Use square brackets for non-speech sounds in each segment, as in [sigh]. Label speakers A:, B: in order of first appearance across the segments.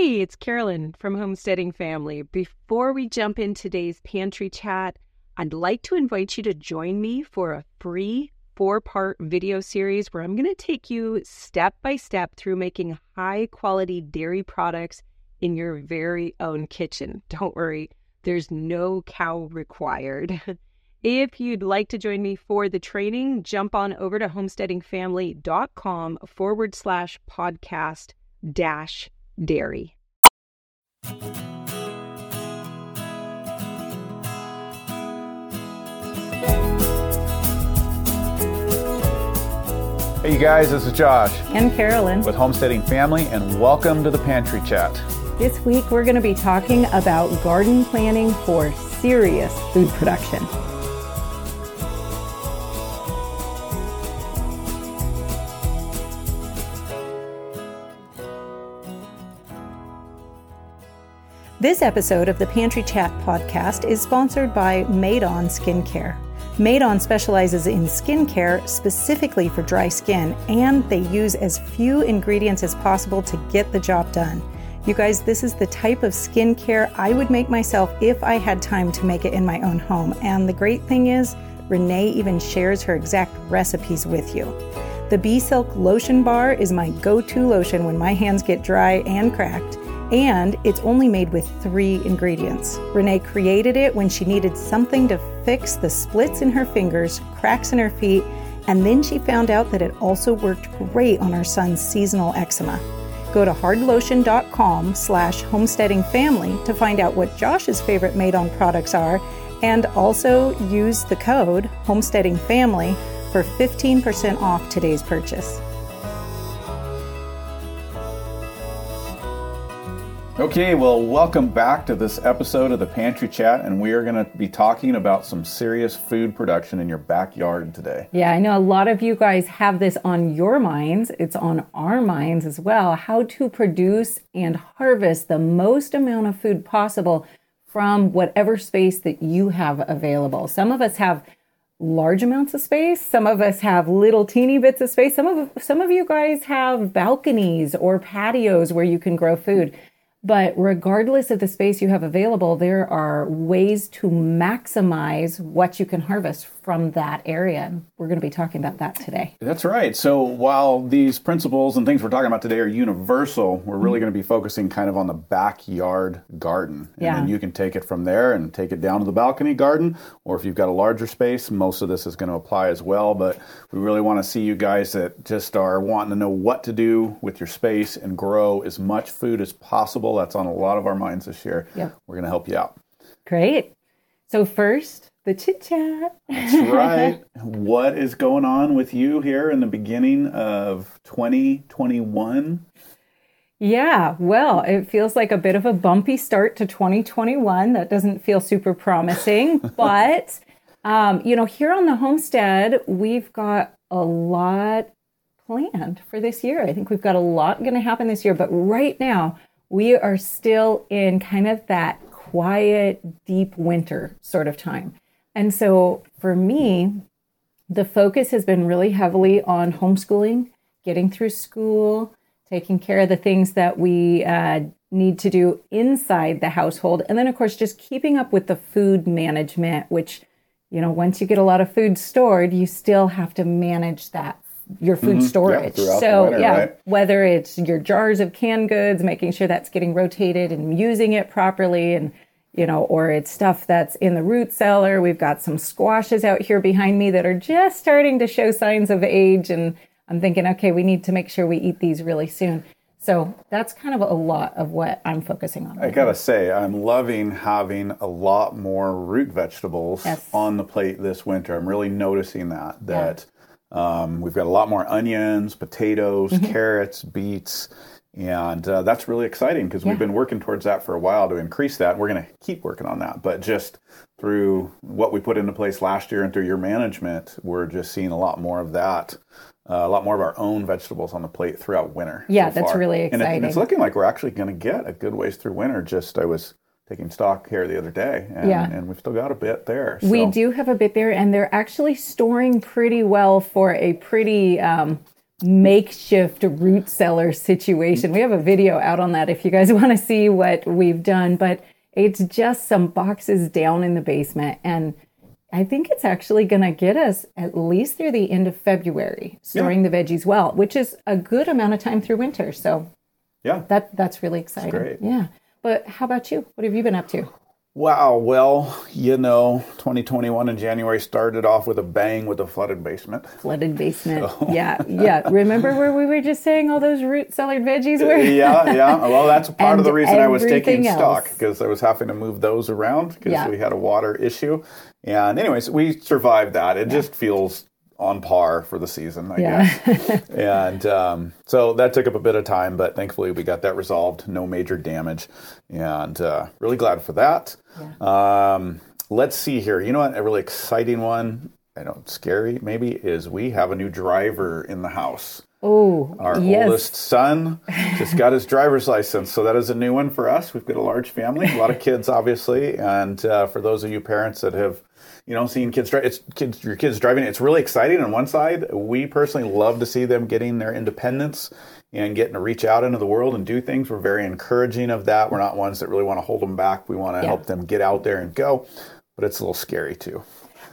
A: Hey, it's Carolyn from Homesteading Family. Before we jump in today's pantry chat, I'd like to invite you to join me for a free four part video series where I'm going to take you step by step through making high quality dairy products in your very own kitchen. [laughs] Don't worry, there's no cow required. [laughs] If you'd like to join me for the training, jump on over to homesteadingfamily.com forward slash podcast dash dairy.
B: Hey, you guys, this is Josh
C: and Carolyn
B: with Homesteading Family, and welcome to the Pantry Chat.
C: This week, we're going to be talking about garden planning for serious food production. This episode of the Pantry Chat podcast is sponsored by Made On Skincare. Made On specializes in skincare specifically for dry skin, and they use as few ingredients as possible to get the job done. You guys, this is the type of skincare I would make myself if I had time to make it in my own home. And the great thing is, Renee even shares her exact recipes with you. The Bee Silk Lotion Bar is my go to lotion when my hands get dry and cracked and it's only made with three ingredients. Renee created it when she needed something to fix the splits in her fingers, cracks in her feet, and then she found out that it also worked great on her son's seasonal eczema. Go to hardlotion.com slash homesteadingfamily to find out what Josh's favorite Made On products are, and also use the code homesteadingfamily for 15% off today's purchase.
B: Okay, well, welcome back to this episode of the Pantry Chat, and we are going to be talking about some serious food production in your backyard today.
C: Yeah, I know a lot of you guys have this on your minds. It's on our minds as well how to produce and harvest the most amount of food possible from whatever space that you have available. Some of us have large amounts of space. Some of us have little teeny bits of space. Some of some of you guys have balconies or patios where you can grow food. But regardless of the space you have available, there are ways to maximize what you can harvest from that area. We're going to be talking about that today.
B: That's right. So while these principles and things we're talking about today are universal, we're really mm-hmm. going to be focusing kind of on the backyard garden. And yeah. then you can take it from there and take it down to the balcony garden. Or if you've got a larger space, most of this is going to apply as well. But we really want to see you guys that just are wanting to know what to do with your space and grow as much food as possible. That's on a lot of our minds this year. Yep. We're going to help you out.
C: Great. So, first, the chit chat.
B: That's right. [laughs] what is going on with you here in the beginning of 2021?
C: Yeah, well, it feels like a bit of a bumpy start to 2021. That doesn't feel super promising, [laughs] but um, you know, here on the homestead, we've got a lot planned for this year. I think we've got a lot going to happen this year, but right now we are still in kind of that quiet, deep winter sort of time. And so for me, the focus has been really heavily on homeschooling, getting through school, taking care of the things that we uh, need to do inside the household. And then, of course, just keeping up with the food management, which, you know, once you get a lot of food stored, you still have to manage that your food mm-hmm. storage. Yeah, so winter, yeah, right? whether it's your jars of canned goods, making sure that's getting rotated and using it properly and you know, or it's stuff that's in the root cellar. We've got some squashes out here behind me that are just starting to show signs of age and I'm thinking, okay, we need to make sure we eat these really soon. So that's kind of a lot of what I'm focusing on.
B: Right I gotta now. say, I'm loving having a lot more root vegetables yes. on the plate this winter. I'm really noticing that that yeah um, we've got a lot more onions, potatoes, mm-hmm. carrots, beets, and uh, that's really exciting because yeah. we've been working towards that for a while to increase that. We're going to keep working on that, but just through what we put into place last year and through your management, we're just seeing a lot more of that. Uh, a lot more of our own vegetables on the plate throughout winter.
C: Yeah, so that's really exciting.
B: And, it, and, it's looking like we're actually going to get a good ways through winter. Just I was taking stock here the other day, and, yeah. and we've still got a bit there.
C: So. We do have a bit there, and they're actually storing pretty well for a pretty um, makeshift root cellar situation. We have a video out on that if you guys [laughs] want to see what we've done, but it's just some boxes down in the basement and I think it's actually going to get us at least through the end of February, storing yeah. the veggies well, which is a good amount of time through winter. So,
B: yeah,
C: that that's really exciting. Yeah, but how about you? What have you been up to?
B: Wow. Well, you know, 2021 in January started off with a bang with a flooded basement.
C: Flooded basement. So. Yeah. [laughs] Yeah. Remember where we were just saying all those root cellared veggies were?
B: yeah. Yeah. [laughs] Well, that's part of the reason I was taking else. stock because I was having to move those around because yeah. we had a water issue. And, anyways, we survived that. It yeah. just feels on par for the season, I yeah. guess. [laughs] and um, so that took up a bit of time, but thankfully we got that resolved. No major damage, and uh, really glad for that. Yeah. Um, let's see here. You know what? A really exciting one. I know scary maybe is we have a new driver in the house.
C: Oh,
B: our
C: yes.
B: oldest son [laughs] just got his driver's license, so that is a new one for us. We've got a large family, a lot of kids, obviously, and uh, for those of you parents that have you know, seeing kids drive, it's kids, your kids driving. It's really exciting on one side. We personally love to see them getting their independence and getting to reach out into the world and do things. We're very encouraging of that. We're not ones that really want to hold them back. We want to yeah. help them get out there and go, but it's a little scary too.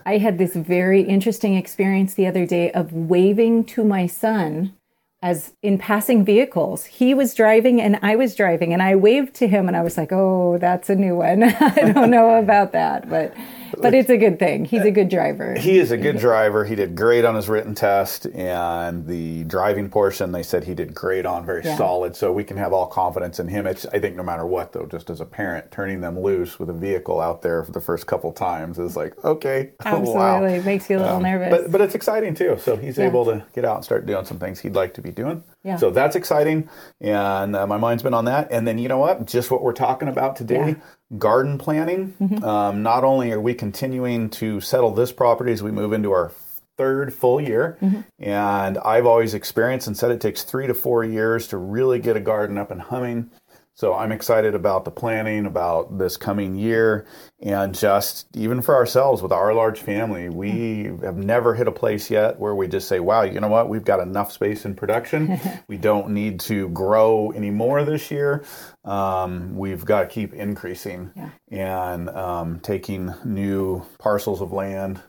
C: I had this very interesting experience the other day of waving to my son as in passing vehicles. He was driving and I was driving and I waved to him and I was like, "Oh, that's a new one. [laughs] I don't know about that." But but it's a good thing. He's a good driver.
B: He is a good driver. He did great on his written test, and the driving portion they said he did great on, very yeah. solid. So we can have all confidence in him. It's I think no matter what though, just as a parent, turning them loose with a vehicle out there for the first couple times is like okay, [laughs]
C: absolutely wow. makes you a little um, nervous.
B: But but it's exciting too. So he's yeah. able to get out and start doing some things he'd like to be doing. Yeah. So that's exciting, and uh, my mind's been on that. And then you know what? Just what we're talking about today. Yeah garden planning. Mm-hmm. Um, not only are we continuing to settle this property as we move into our third full year, mm-hmm. and I've always experienced and said it takes three to four years to really get a garden up and humming. So I'm excited about the planning, about this coming year, and just even for ourselves with our large family, we have never hit a place yet where we just say, wow, you know what, we've got enough space in production. [laughs] we don't need to grow anymore this year. Um, we've got to keep increasing yeah. and um, taking new parcels of land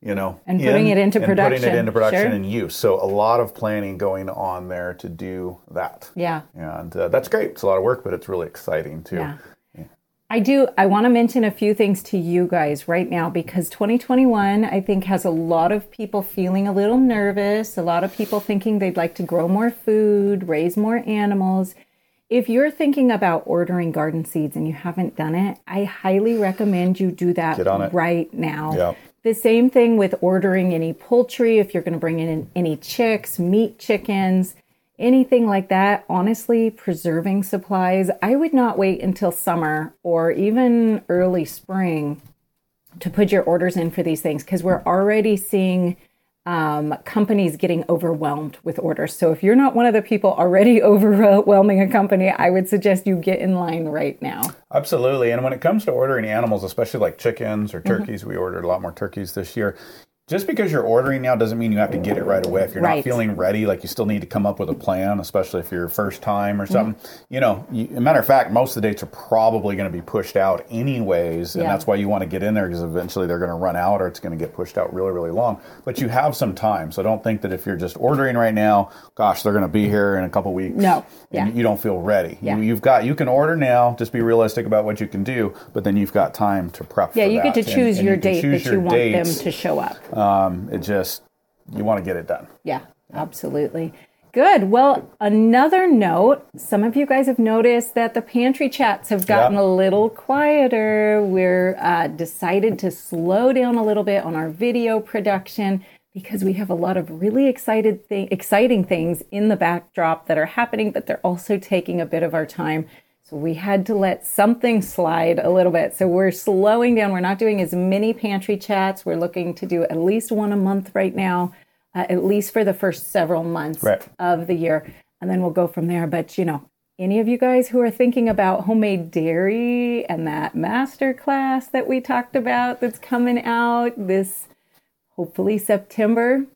B: you know,
C: and putting in, it into production,
B: putting it into production sure. and use. So a lot of planning going on there to do that.
C: Yeah,
B: and uh, that's great. It's a lot of work, but it's really exciting too.
C: Yeah. yeah. I do. I want to mention a few things to you guys right now because 2021, I think, has a lot of people feeling a little nervous. A lot of people thinking they'd like to grow more food, raise more animals. If you're thinking about ordering garden seeds and you haven't done it, I highly recommend you do that right now.
B: Yeah.
C: The same thing with ordering any poultry, if you're going to bring in any chicks, meat chickens, anything like that. Honestly, preserving supplies, I would not wait until summer or even early spring to put your orders in for these things because we're already seeing um, companies getting overwhelmed with orders. So if you're not one of the people already [laughs] overwhelming a company, I would suggest you get in line right now.
B: Absolutely. And when it comes to ordering animals, especially like chickens or mm-hmm. turkeys, mm-hmm. we ordered a lot more turkeys this year just because you're ordering now doesn't mean you have to get it right away. If you're right. not feeling ready, like you still need to come up with a plan, especially if you're first time or something. Mm-hmm. You know, you, a matter of fact, most of the dates are probably going to be pushed out anyways, and yeah. that's why you want to get in there because eventually they're going to run out or it's going to get pushed out really, really long. But you have some time, so don't think that if you're just ordering right now, gosh, they're going to be here in a couple weeks.
C: No,
B: yeah. you don't feel ready. Yeah. You, have got you can order now. Just be realistic about what you can do, but then you've got time to prep.
C: Yeah, you
B: that.
C: get to choose and, your and you date choose that you want dates. them to show up.
B: Um, it just you want to get it done.
C: Yeah, absolutely. Good. Well, another note some of you guys have noticed that the pantry chats have gotten a little quieter. We're uh, decided to slow down a little bit on our video production because we have a lot of really excited th- exciting things in the backdrop that are happening, but they're also taking a bit of our time. So we had to let something slide a little bit. So we're slowing down. We're not doing as many pantry chats. We're looking to do at least one a month right now, uh, at least for the first several months right. of the year. And then we'll go from there. But, you know, any of you guys who are thinking about homemade dairy and that master class that we talked about that's coming out this hopefully September,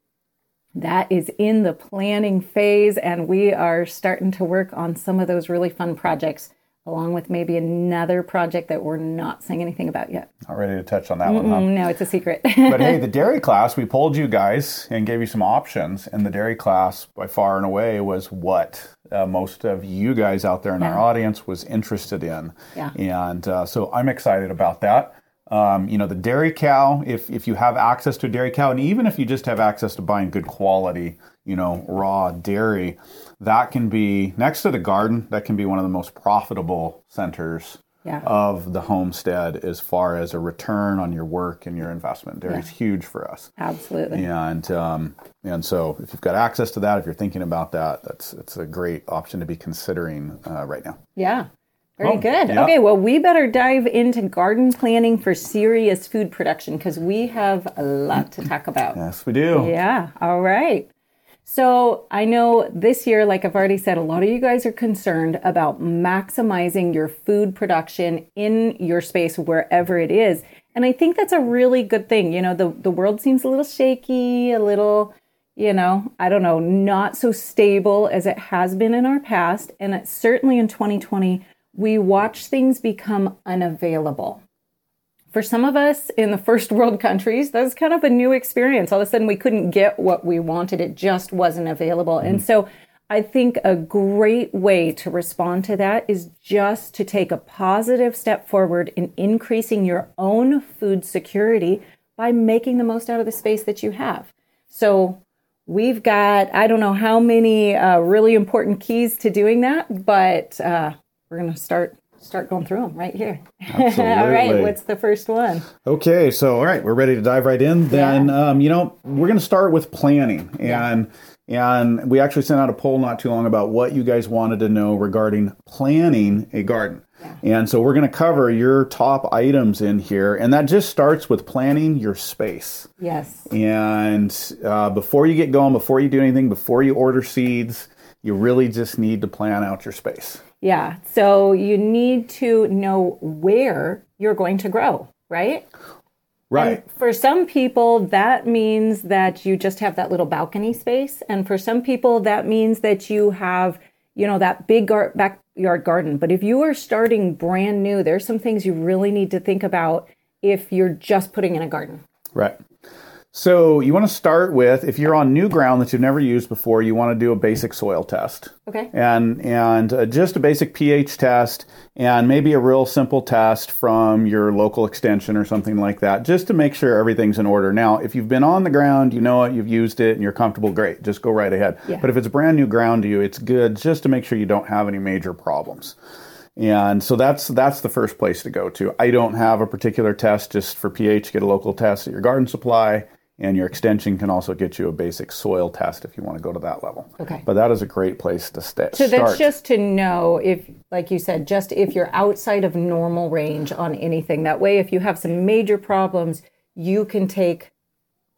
C: that is in the planning phase, and we are starting to work on some of those really fun projects, along with maybe another project that we're not saying anything about yet.
B: Not ready to touch on that Mm-mm, one, huh?
C: No, it's a secret.
B: but hey, the [laughs] dairy class, we pulled you guys and gave you some options, and the dairy class, by far and away, was what uh, most of you guys out there in yeah. our audience was interested in.
C: Yeah.
B: And uh, so I'm excited about that. Um, you know, the dairy cow, if, if you have access to a dairy cow, and even if you just have access to buying good quality, you know, raw dairy, that can be next to the garden, that can be one of the most profitable centers
C: yeah.
B: of the homestead as far as a return on your work and your investment. Dairy's yeah. huge for us.
C: Absolutely.
B: And um, and so if you've got access to that, if you're thinking about that, that's it's a great option to be considering uh, right now.
C: Yeah. Very oh, good. Yeah. Okay, well, we better dive into garden planning for serious food production because we have a lot to talk about.
B: Yes, we do.
C: Yeah. All right. So I know this year, like I've already said, a lot of you guys are concerned about maximizing your food production in your space, wherever it is. And I think that's a really good thing. You know, the, the world seems a little shaky, a little, you know, I don't know, not so stable as it has been in our past. And certainly in 2020, we watch things become unavailable. For some of us in the first world countries, that's kind of a new experience. All of a sudden, we couldn't get what we wanted, it just wasn't available. Mm-hmm. And so, I think a great way to respond to that is just to take a positive step forward in increasing your own food security by making the most out of the space that you have. So, we've got, I don't know how many uh, really important keys to doing that, but uh, we're going to start start going through them right here. [laughs] all right, what's the first one?
B: Okay, so all right, we're ready to dive right in. Then, yeah. um, you know, we're going to start with planning, and yeah. and we actually sent out a poll not too long about what you guys wanted to know regarding planning a garden. Yeah. And so we're going to cover your top items in here, and that just starts with planning your space.
C: Yes.
B: And uh, before you get going, before you do anything, before you order seeds, you really just need to plan out your space.
C: Yeah. So you need to know where you're going to grow, right?
B: Right.
C: And for some people, that means that you just have that little balcony space. And for some people, that means that you have, you know, that big gar- backyard garden. But if you are starting brand new, there's some things you really need to think about if you're just putting in a garden.
B: Right. So you want to start with if you're on new ground that you've never used before, you want to do a basic soil test.
C: Okay.
B: And and uh, just a basic pH test and maybe a real simple test from your local extension or something like that, just to make sure everything's in order. Now, if you've been on the ground, you know it, you've used it, and you're comfortable, great. Just go right ahead.
C: Yeah.
B: But if it's brand new ground to you, it's good just to make sure you don't have any major problems. And so that's that's the first place to go to. I don't have a particular test just for pH. Get a local test at your garden supply and your extension can also get you a basic soil test if you want to go to that level.
C: Okay.
B: But that is a great place to st-
C: so start. So that's just to know if, like you said, just if you're outside of normal range on anything. That way, if you have some major problems, you can take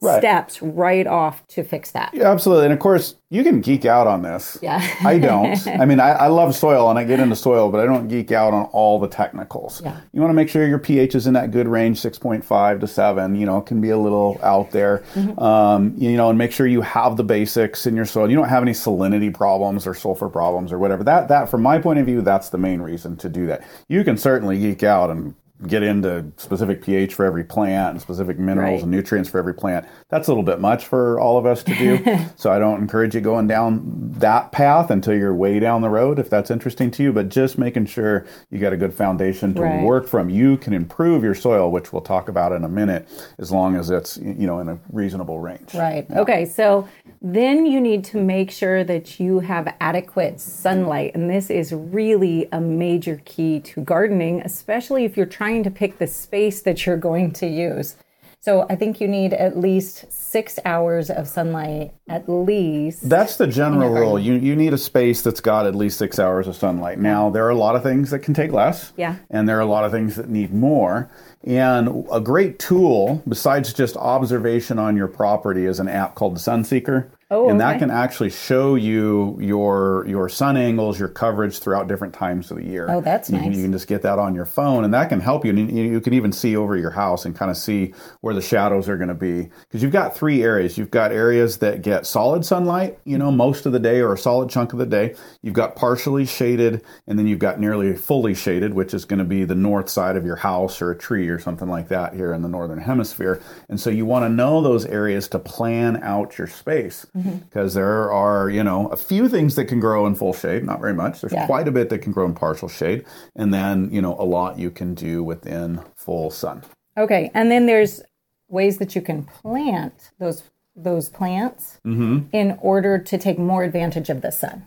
C: right. steps right off to fix that.
B: Yeah, absolutely. And of course, you can geek out on this.
C: Yeah. [laughs]
B: I don't. [laughs] I mean, I, I, love soil and I get into soil, but I don't geek out on all the technicals.
C: Yeah.
B: You want to make sure your pH is in that good range, 6.5 to 7. You know, it can be a little out there. Mm-hmm. Um, you know, and make sure you have the basics in your soil. You don't have any salinity problems or sulfur problems or whatever. That, that from my point of view, that's the main reason to do that. You can certainly geek out and get into specific pH for every plant and specific minerals right. and nutrients for every plant. That's a little bit much for all of us to do. [laughs] so I don't encourage you going down that path until you're way down the road if that's interesting to you, but just making sure you got a good foundation to right. work from. You can improve your soil, which we'll talk about in a minute, as long as it's, you know, in a reasonable range.
C: Right. Yeah. Okay. So then you need to make sure that you have adequate sunlight. And this is really a major key to gardening, especially if you're trying to pick the space that you're going to use. So I think you need at least six hours of sunlight, at least.
B: That's the general rule. You you need a space that's got at least six hours of sunlight. Now there are a lot of things that can take less.
C: Yeah.
B: And there are a lot of things that need more. And a great tool, besides just observation on your property, is an app called Sunseeker.
C: Oh,
B: and
C: okay.
B: that can actually show you your your sun angles, your coverage throughout different times of the year.
C: Oh, that's
B: you Can,
C: nice.
B: you can just get that on your phone, and that can help you. And you, you can even see over your house and kind of see where the shadows are going to be because you've got three areas. You've got areas that get solid sunlight, you know, most of the day or a solid chunk of the day. You've got partially shaded, and then you've got nearly fully shaded, which is going to be the north side of your house or a tree or something like that here in the northern hemisphere. And so you want to know those areas to plan out your space
C: Mm-hmm.
B: because there are, you know, a few things that can grow in full shade, not very much. There's
C: Yeah.
B: quite a bit that can grow in partial shade, and then, you know, a lot you can do within full sun.
C: Okay, and then there's ways that you can plant those those plants in order to take more advantage of the sun.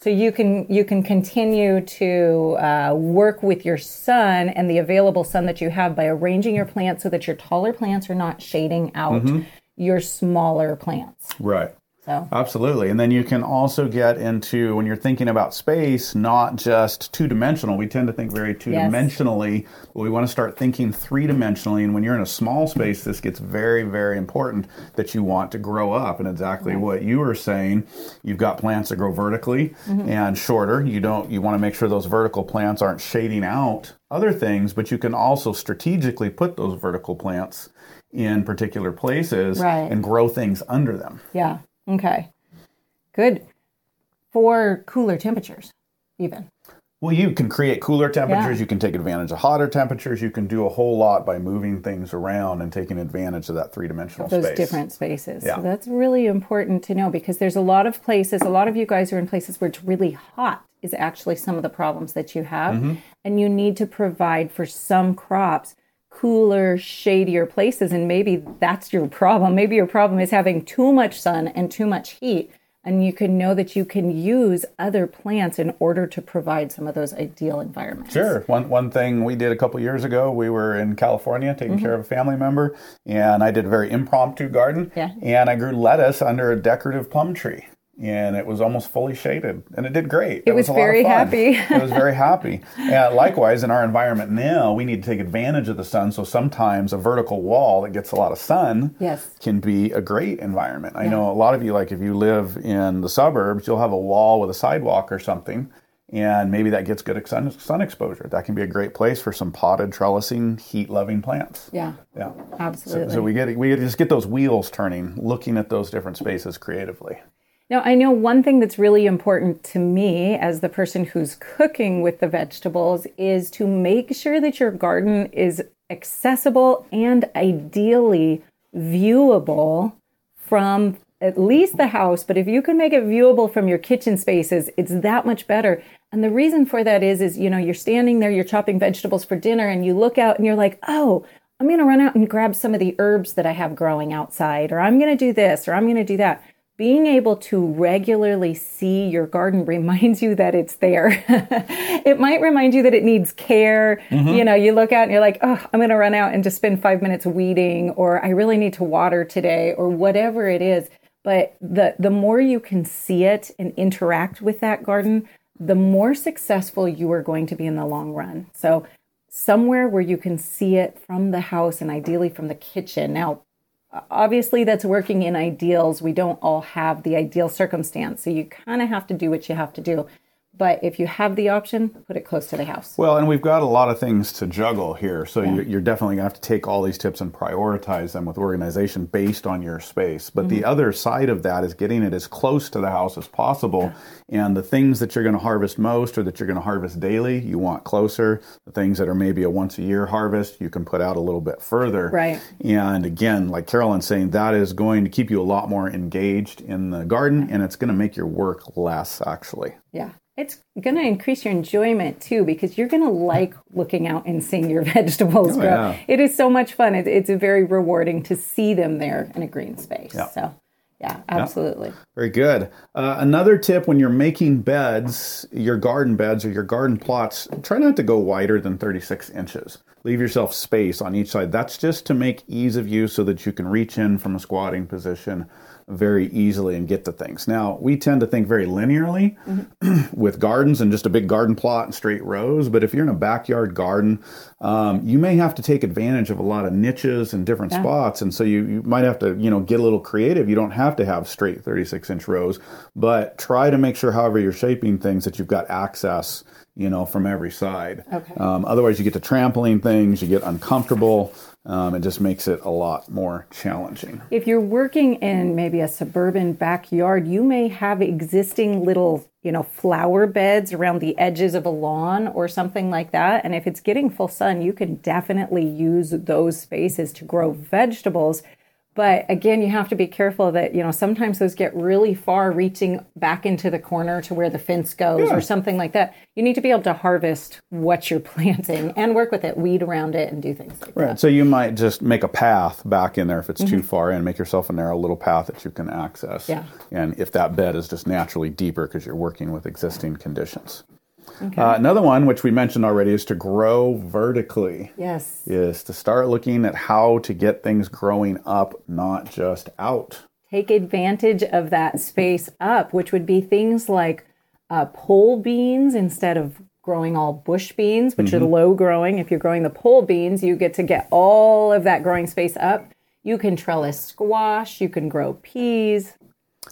C: So you can you can continue to uh, work with your sun and the available sun that you have by arranging your plants so that your taller plants are not shading out your smaller plants.
B: Right.
C: So
B: Absolutely. And then you can also get into when you're thinking about space, not just two dimensional. We tend to think very two dimensionally, but we want to start thinking three dimensionally. And when you're in a small space, this gets very, very important that you want to grow up. And exactly what you were saying, you've got plants that grow vertically mm-hmm. and shorter. You don't you want to make sure those vertical plants aren't shading out other things, but you can also strategically put those vertical plants in particular places
C: Right.
B: and grow things under them.
C: yeah, okay, good for cooler temperatures, even.
B: Well, you can create cooler temperatures.
C: Yeah.
B: You can take advantage of hotter temperatures. You can do a whole lot by moving things around and taking advantage of that three dimensional
C: those
B: space.
C: different spaces.
B: Yeah.
C: So that's really important to know because there's a lot of places, a lot of you guys are in places where it's really hot is actually some of the problems that you have.
B: Mm-hmm.
C: And you need to provide for some crops cooler, shadier places. And maybe that's your problem. Maybe your problem is having too much sun and too much heat. And you can know that you can use other plants in order to provide some of those ideal environments.
B: Sure. One one thing we did a couple years ago, we were in California taking
C: Mm-hmm.
B: care of a family member, and I did a very impromptu garden.
C: Yeah.
B: And I grew lettuce under a decorative plum tree. And it was almost fully shaded, and it did great. It,
C: was
B: a lot of
C: very happy. [laughs]
B: it was very happy. And likewise, in our environment now, we need to take advantage of the sun. So sometimes a vertical wall that gets a lot of sun
C: Yes.
B: can be a great environment. I know a lot of you, like if you live in the suburbs, you'll have a wall with a sidewalk or something, and maybe that gets good sun, sun exposure. That can be a great place for some potted trellising, heat loving plants.
C: Yeah,
B: Yeah.
C: absolutely.
B: So we get we just get those wheels turning, looking at those different spaces creatively.
C: Now, I know one thing that's really important to me as the person who's cooking with the vegetables is to make sure that your garden is accessible and ideally viewable from at least the house, but if you can make it viewable from your kitchen spaces, it's that much better. And the reason for that is is you know, you're standing there, you're chopping vegetables for dinner and you look out and you're like, "Oh, I'm going to run out and grab some of the herbs that I have growing outside or I'm going to do this or I'm going to do that." Being able to regularly see your garden [laughs] reminds you that it's there. [laughs] it might remind you that it needs care. Mm-hmm. You know, you look out and you're like, oh, I'm going to run out and just spend five minutes weeding, or I really need to water today, or whatever it is. But the, the more you can see it and interact with that garden, the more successful you are going to be in the long run. So, somewhere where you can see it from the house and ideally from the kitchen. Now, obviously that's working in ideals. We don't all have the ideal circumstance so you kind of have to do what you have to do but if you have the option put it close to the house
B: Well, and we've got a lot of things to juggle here. So you're, you're definitely going to have to take all these tips and prioritize them with organization based on your space. But the mm-hmm. other side of that is getting it as close to the house as possible. And the things that you're going to harvest most or that you're going to harvest daily, you want closer. The things that are maybe a once a year harvest, you can put out a little bit further.
C: Right.
B: And again, like Carolyn's saying, that is going to keep you a lot more engaged in the garden and it's going to make your work less, actually.
C: yeah it's going to increase your enjoyment too because you're going to like looking out and seeing your [laughs] vegetables grow
B: yeah.
C: it is so much fun it, it's very rewarding to see them there in a green space
B: Yeah.
C: so yeah absolutely
B: Very good. Uh, another tip when you're making beds, your garden beds or your garden plots, try not to go wider than 36 inches. leave yourself space on each side. That's just to make ease of use so that you can reach in from a squatting position very easily and get to things. Now, we tend to think very linearly mm-hmm. [clears throat] with gardens and just a big garden plot and straight rows. But if you're in a backyard garden, um, you may have to take advantage of a lot of niches and different yeah. spots. And so you, you might have to, you know, get a little creative. You don't have to have straight 36 inch rows, but try to make sure, however you're shaping things, that you've got access you know, from every side. Okay. Um, otherwise, you get to trampling things, you get uncomfortable. Um, it just makes it a lot more challenging.
C: If you're working in maybe a suburban backyard, you may have existing little, you know, flower beds around the edges of a lawn or something like that. And if it's getting full sun, you can definitely use those spaces to grow vegetables but again, you have to be careful that, you know, sometimes those get really far reaching back into the corner to where the fence goes yeah. or something like that. You need to be able to harvest what you're [laughs] planting and work with it, weed around it and do things like
B: right.
C: that.
B: So you might just make a path back in there if it's mm-hmm. too far in, make yourself a narrow little path that you can access.
C: Yeah.
B: And if that bed is just naturally deeper because you're working with existing conditions. Okay. Uh, another one, which we mentioned already, is to grow vertically.
C: Yes.
B: Is to start looking at how to get things growing up, not just out.
C: Take advantage of that space up, which would be things like uh, pole beans instead of growing all bush beans, which mm-hmm. are low growing. If you're growing the pole beans, you get to get all of that growing space up. You can trellis squash, you can grow peas,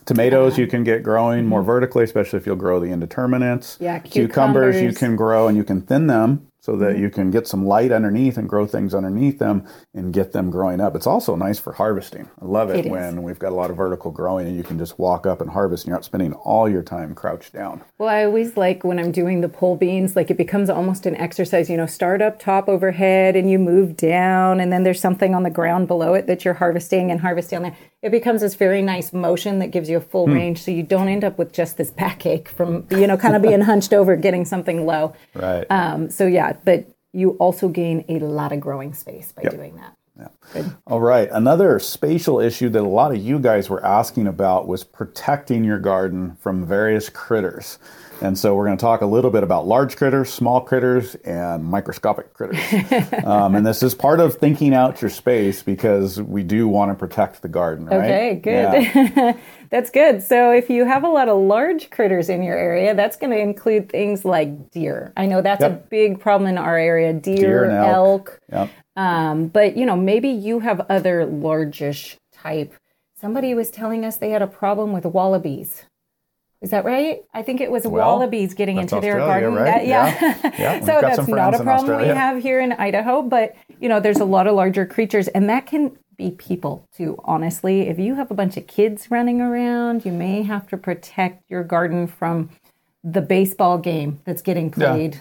B: Tomatoes you can get growing more mm-hmm. vertically, especially if you'll grow the indeterminates.
C: Yeah,
B: cucumbers. cucumbers you can grow and you can thin them so that mm-hmm. you can get some light underneath and grow things underneath them and get them growing up. It's also nice for harvesting. I love it, it when we've got a lot of vertical growing and you can just walk up and harvest and you're not spending all your time crouched down.
C: Well, I always like when I'm doing the pole beans, like it becomes almost an exercise, you know, start up top overhead and you move down and then there's something on the ground below it that you're harvesting and harvest down there. It becomes this very nice motion that gives you a full hmm. range so you don't end up with just this backache from, you know, kind of being [laughs] hunched over getting something low.
B: Right.
C: Um, so yeah, but you also gain a lot of growing space by yep. doing that.
B: Yeah. All right. Another spatial issue that a lot of you guys were asking about was protecting your garden from various critters. And so we're going to talk a little bit about large critters, small critters, and microscopic critters. [laughs] um, and this is part of thinking out your space because we do want to protect the garden, right?
C: Okay, good. Yeah. [laughs] that's good. So if you have a lot of large critters in your area, that's going to include things like deer. I know that's yep. a big problem in our area deer, deer elk. elk. Yep. Um, but, you know, maybe you have other largish type. Somebody was telling us they had a problem with wallabies. Is that right? I think it was well, wallabies getting into their garden.
B: Right?
C: That, yeah. yeah. yeah [laughs] so that's not a problem we have here in Idaho, but you know, there's a lot of larger creatures and that can be people too, honestly. If you have a bunch of kids running around, you may have to protect your garden from the baseball game that's getting played yeah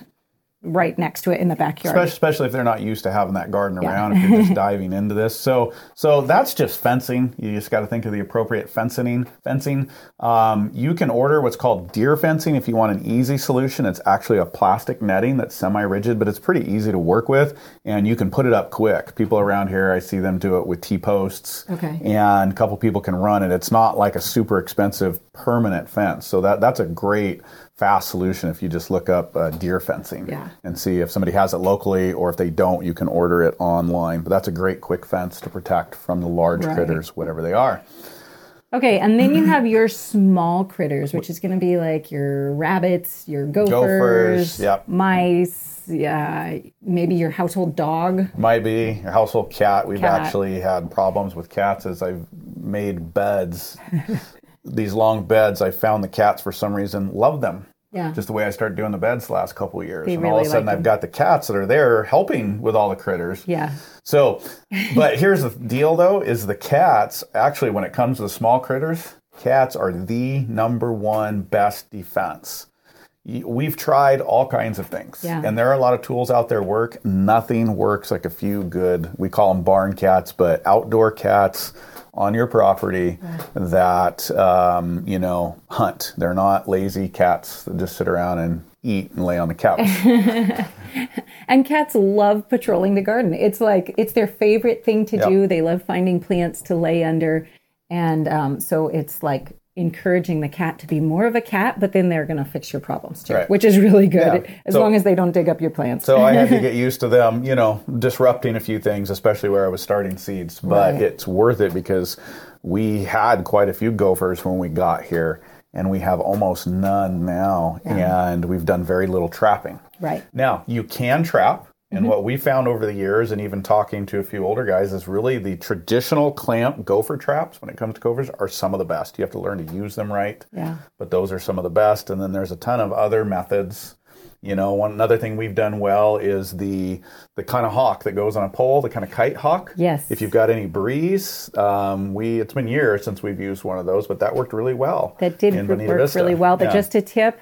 C: right next to it in the backyard.
B: Especially, especially if they're not used to having that garden around, yeah. if you're just [laughs] diving into this. So, so that's just fencing. You just got to think of the appropriate fencing. Fencing. Um, you can order what's called deer fencing if you want an easy solution. It's actually a plastic netting that's semi-rigid, but it's pretty easy to work with, and you can put it up quick. People around here, I see them do it with T-posts,
C: okay.
B: and a couple people can run it. It's not like a super expensive permanent fence, so that that's a great fast solution if you just look up uh, deer fencing
C: yeah.
B: and see if somebody has it locally or if they don't you can order it online but that's a great quick fence to protect from the large right. critters whatever they are
C: okay and then you [clears throat] have your small critters which is going to be like your rabbits your gophers, gophers
B: yep.
C: mice yeah maybe your household dog
B: might be your household cat we've cat. actually had problems with cats as i've made beds [laughs] these long beds, I found the cats for some reason love them.
C: Yeah.
B: Just the way I started doing the beds the last couple of years.
C: They
B: and
C: really
B: all of a sudden I've got the cats that are there helping with all the critters.
C: Yeah.
B: So, [laughs] but here's the deal though, is the cats, actually when it comes to the small critters, cats are the number one best defense. We've tried all kinds of things,
C: yeah.
B: and there are a lot of tools out there work. Nothing works like a few good, we call them barn cats, but outdoor cats on your property that um, you know hunt. They're not lazy cats that just sit around and eat and lay on the couch. [laughs]
C: and cats love patrolling the garden. It's like it's their favorite thing to yep. do. They love finding plants to lay under, and um, so it's like encouraging the cat to be more of a cat, but then they're going to fix your problems too, right. which is really good yeah. as so, long as they don't dig up your plants.
B: so I had to get [laughs] used to them, you know, disrupting a few things, especially where I was starting seeds. But right. it's worth it because we had quite a few gophers when we got here, and we have almost none now, yeah. and we've done very little trapping.
C: Right.
B: Now, you can trap. And mm-hmm. what we found over the years, and even talking to a few older guys, is really the traditional clamp gopher traps when it comes to gophers are some of the best. You have to learn to use them right.
C: Yeah.
B: But those are some of the best. And then there's a ton of other methods. You know, one another thing we've done well is the the kind of hawk that goes on a pole, the kind of kite hawk.
C: Yes.
B: If you've got any breeze, um, we it's been years since we've used one of those, but that worked really well.
C: That did work Vista. really well. But yeah. just a tip,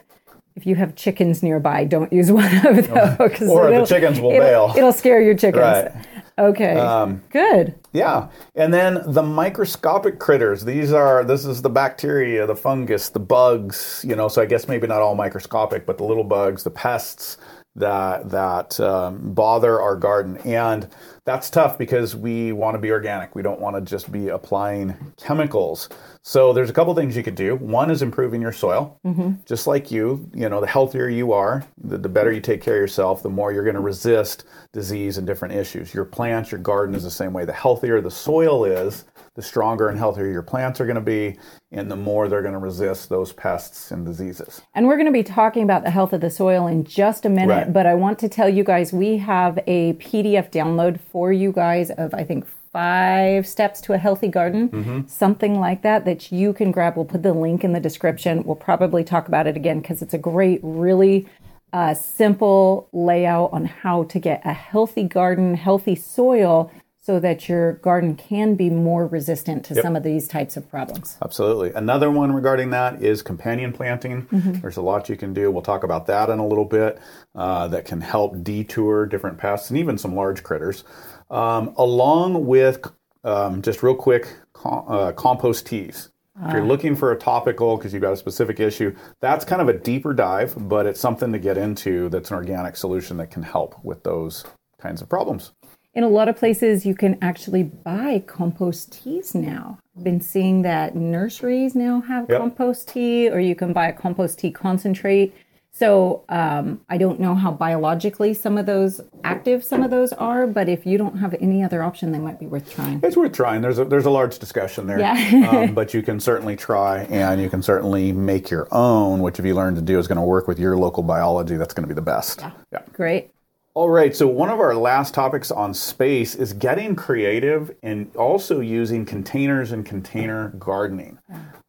C: if you have chickens nearby, don't use one of those. [laughs]
B: or the chickens will
C: it'll,
B: bail.
C: It'll scare your chickens. Right. Okay. Um, Good.
B: Yeah. And then the microscopic critters. These are this is the bacteria, the fungus, the bugs. You know, so I guess maybe not all microscopic, but the little bugs, the pests that that um, bother our garden and that's tough because we want to be organic. We don't want to just be applying chemicals. So there's a couple things you could do. One is improving your soil. Mm-hmm. just like you you know the healthier you are the, the better you take care of yourself the more you're going to resist disease and different issues. Your plants your garden is the same way. The healthier the soil is the stronger and healthier your plants are going to be, and the more they're going to resist those pests and diseases.
C: And we're going to be talking about the health of the soil in just a minute, right. but I want to tell you guys we have a PDF download for you guys of, I think, five steps to a healthy garden, mm-hmm. something like that, that you can grab. We'll put the link in the description. We'll probably talk about it again because it's a great, really uh, simple layout on how to get a healthy garden, healthy soil so that your garden can be more resistant to yep. some of these types of problems.
B: Absolutely. Another one regarding that is companion planting. Mm-hmm. There's a lot you can do. We'll talk about that in a little bit uh, that can help detour different pests and even some large critters. Um, along with, um, just real quick, com- uh, compost teas. If you're ah. looking for a topical because you've got a specific issue, that's kind of a deeper dive, but it's something to get into that's an organic solution that can help with those kinds of problems
C: in a lot of places you can actually buy compost teas now. I've been seeing that nurseries now have yep. compost tea, or you can buy a compost tea concentrate. So um, I don't know how biologically some of those active some of those are, but if you don't have any other option, they might be worth trying.
B: It's worth trying. There's a there's a large discussion there, yeah. [laughs] um, but you can certainly try, and you can certainly make your own. Which, if you learn to do, is going to work with your local biology. That's going to be the best.
C: Yeah. yeah. Great.
B: All right, so one of our last topics on space is getting creative and also using containers and container gardening.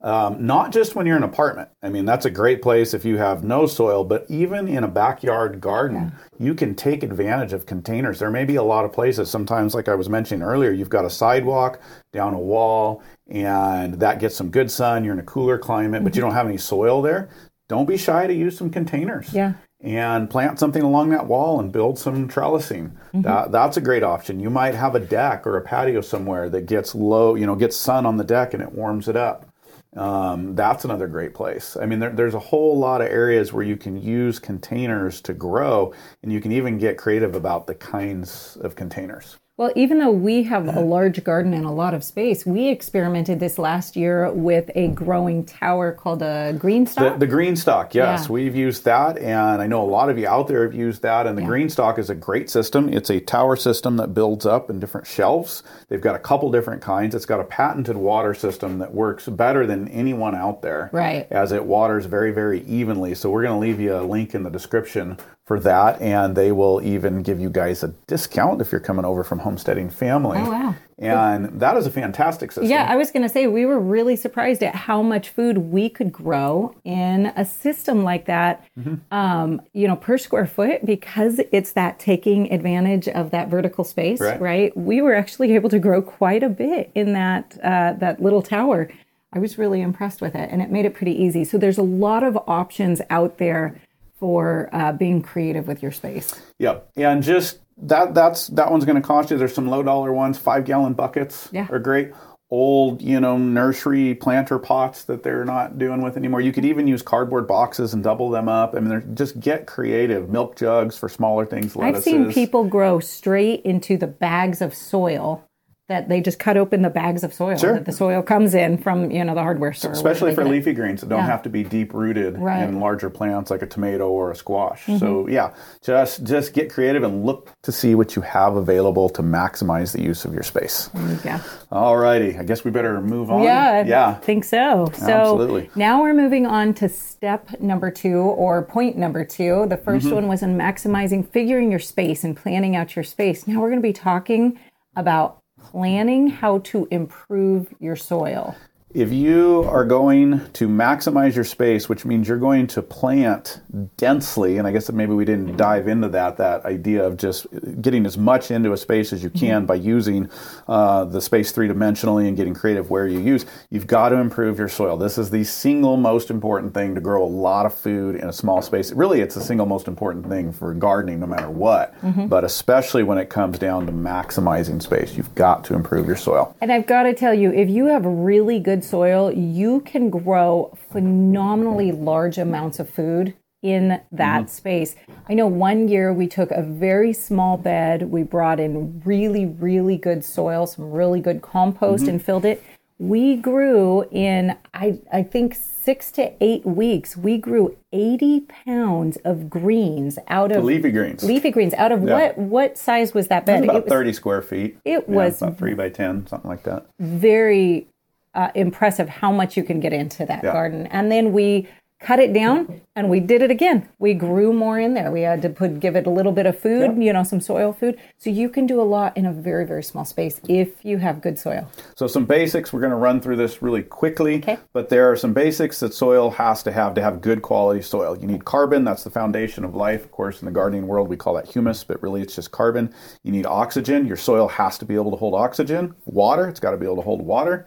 B: Um, not just when you're in an apartment. I mean, that's a great place if you have no soil, but even in a backyard garden, yeah. you can take advantage of containers. There may be a lot of places. Sometimes, like I was mentioning earlier, you've got a sidewalk down a wall, and that gets some good sun. You're in a cooler climate, mm-hmm. but you mm-hmm. don't have any soil there. Don't be shy to use some containers.
C: Yeah
B: and plant something along that wall and build some trellising. Mm-hmm. That, that's a great option. You might have a deck or a patio somewhere that gets low, you know, gets sun on the deck and it warms it up. Um, that's another great place. I mean, there, there's a whole lot of areas where you can use containers to grow, and you can even get creative about the kinds of containers.
C: Well, even though we have a uh-huh. large garden and a lot of space, we experimented this last year with a growing tower called a Greenstalk.
B: The, the Greenstalk, yes. Yeah. We've used that, and I know a lot of you out there have used that. And the yeah. Greenstalk is a great system. It's a tower system that builds up in different shelves. They've got a couple different kinds. It's got a patented water system that works better than anyone out there.
C: Right.
B: As it waters very, very evenly. So we're going to leave you a link in the description for that, and they will even give you guys a discount if you're coming over from Homesteading Family.
C: Oh wow!
B: And that is a fantastic system.
C: Yeah, I was going to say we were really surprised at how much food we could grow in a system like that. Mm-hmm. Um, you know, per square foot because it's that taking advantage of that vertical space, right? right? We were actually able to grow quite a bit in that uh, that little tower. I was really impressed with it, and it made it pretty easy. So there's a lot of options out there for uh, being creative with your space.
B: Yep, and just that that's that one's going to cost you. There's some low dollar ones, five gallon buckets
C: yeah.
B: are great. Old, you know, nursery planter pots that they're not doing with anymore. You could even use cardboard boxes and double them up. I mean, just get creative. Milk jugs for smaller things. Lettuces.
C: I've seen people grow straight into the bags of soil that they just cut open the bags of soil sure. that the soil comes in from you know the hardware store.
B: Especially for leafy greens that don't yeah. have to be deep rooted right. in larger plants like a tomato or a squash. Mm-hmm. So yeah, just just get creative and look to see what you have available to maximize the use of your space.
C: Yeah.
B: All righty. I guess we better move on.
C: Yeah. Yeah. I think so. So Absolutely. now we're moving on to step number two or point number two. The 1st mm-hmm. one was in maximizing figuring your space and planning out your space. Now we're going to be talking about planning how to improve your soil.
B: If you are going to maximize your space, which means you're going to plant densely, and I guess that maybe we didn't dive into that, that idea of just getting as much into a space as you can mm-hmm. by using uh, the space three dimensionally and getting creative where you use, you've got to improve your soil. This is the single most important thing to grow a lot of food in a small space. Really, it's the single most important thing for gardening, no matter what, mm-hmm. but especially when it comes down to maximizing space, you've got to improve your soil.
C: And I've got to tell you, if you have really good soil, you can grow phenomenally large amounts of food in that mm-hmm. space. I know one year we took a very small bed, we brought in really, really good soil, some really good compost, mm-hmm. and filled it. We grew in, I, I think, six to eight weeks, we grew 80 pounds of greens out of
B: leafy greens.
C: Leafy greens out of yeah. what what size was that bed?
B: It was about it was, 30 square feet.
C: It yeah, was
B: about three by 10, something like that.
C: Very uh, impressive how much you can get into that yeah. garden. And then we cut it down and we did it again. We grew more in there. We had to put give it a little bit of food, yep. you know, some soil food. So you can do a lot in a very very small space if you have good soil.
B: So some basics, we're going to run through this really quickly, okay. but there are some basics that soil has to have to have good quality soil. You need carbon, that's the foundation of life. Of course, in the gardening world we call that humus, but really it's just carbon. You need oxygen. Your soil has to be able to hold oxygen. Water, it's got to be able to hold water.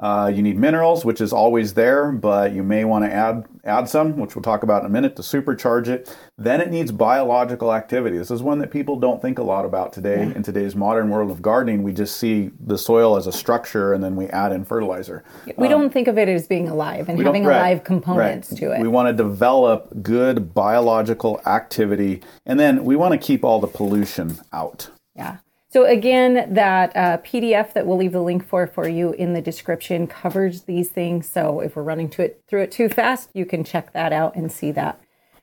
B: Uh, you need minerals, which is always there, but you may want to add add some, which we'll talk about in a minute to supercharge it. Then it needs biological activity. This is one that people don't think a lot about today. In today's modern world of gardening, we just see the soil as a structure, and then we add in fertilizer.
C: We um, don't think of it as being alive and having right, alive components right. to it.
B: We want to develop good biological activity, and then we want to keep all the pollution out.
C: Yeah. So again, that uh, PDF that we'll leave the link for for you in the description covers these things. So if we're running to it through it too fast, you can check that out and see that.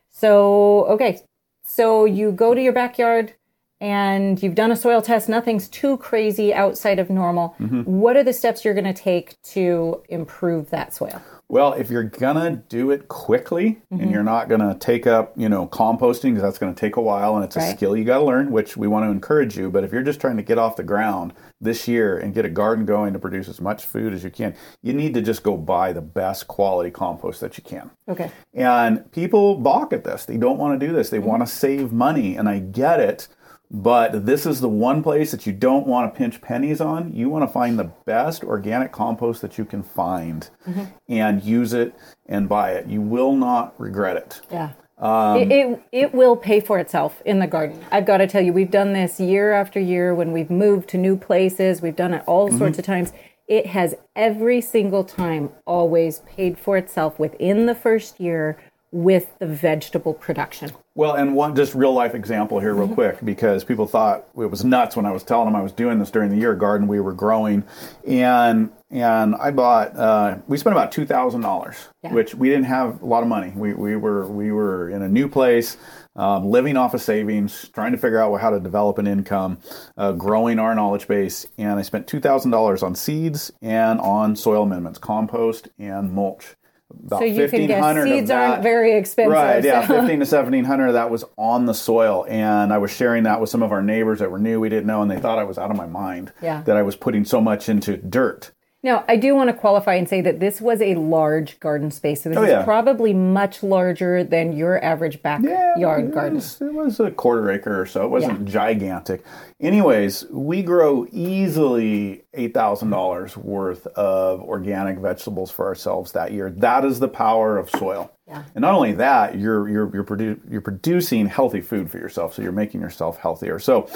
C: So okay, so you go to your backyard and you've done a soil test. Nothing's too crazy outside of normal. Mm-hmm. What are the steps you're going to take to improve that soil?
B: Well, if you're gonna do it quickly mm-hmm. and you're not gonna take up, you know, composting because that's gonna take a while and it's right. a skill you got to learn, which we want to encourage you. But if you're just trying to get off the ground this year and get a garden going to produce as much food as you can, you need to just go buy the best quality compost that you can.
C: Okay.
B: And people balk at this; they don't want to do this. They mm-hmm. want to save money, and I get it. But this is the one place that you don't want to pinch pennies on. You want to find the best organic compost that you can find mm-hmm. and use it and buy it. You will not regret it.
C: Yeah. Um, it, it, it will pay for itself in the garden. I've got to tell you, we've done this year after year when we've moved to new places. We've done it all mm-hmm. sorts of times. It has every single time always paid for itself within the first year with the vegetable production.
B: Well, and one just real life example here, real mm-hmm. quick, because people thought it was nuts when I was telling them I was doing this during the year garden we were growing, and and I bought uh, we spent about two thousand yeah. dollars, which we didn't have a lot of money. We we were we were in a new place. Um, living off of savings, trying to figure out how to develop an income, uh, growing our knowledge base, and I spent two thousand dollars on seeds and on soil amendments, compost and mulch
C: about so you can guess seeds aren't very expensive.
B: Right, yeah, so. [laughs] 15 to 1700 of that was on the soil. And I was sharing that with some of our neighbors that were new, we didn't know, and they thought I was out of my mind
C: yeah.
B: that I was putting so much into dirt.
C: Now, I do want to qualify and say that this was a large garden space. So this oh, yeah. is probably much larger than your average backyard yeah, garden.
B: Was, it was a quarter acre or so. It wasn't yeah. gigantic. Anyways, we grow easily $8,000 worth of organic vegetables for ourselves that year. That is the power of soil.
C: Yeah.
B: And not only that, you're you're you're, produ- you're producing healthy food for yourself, so you're making yourself healthier. So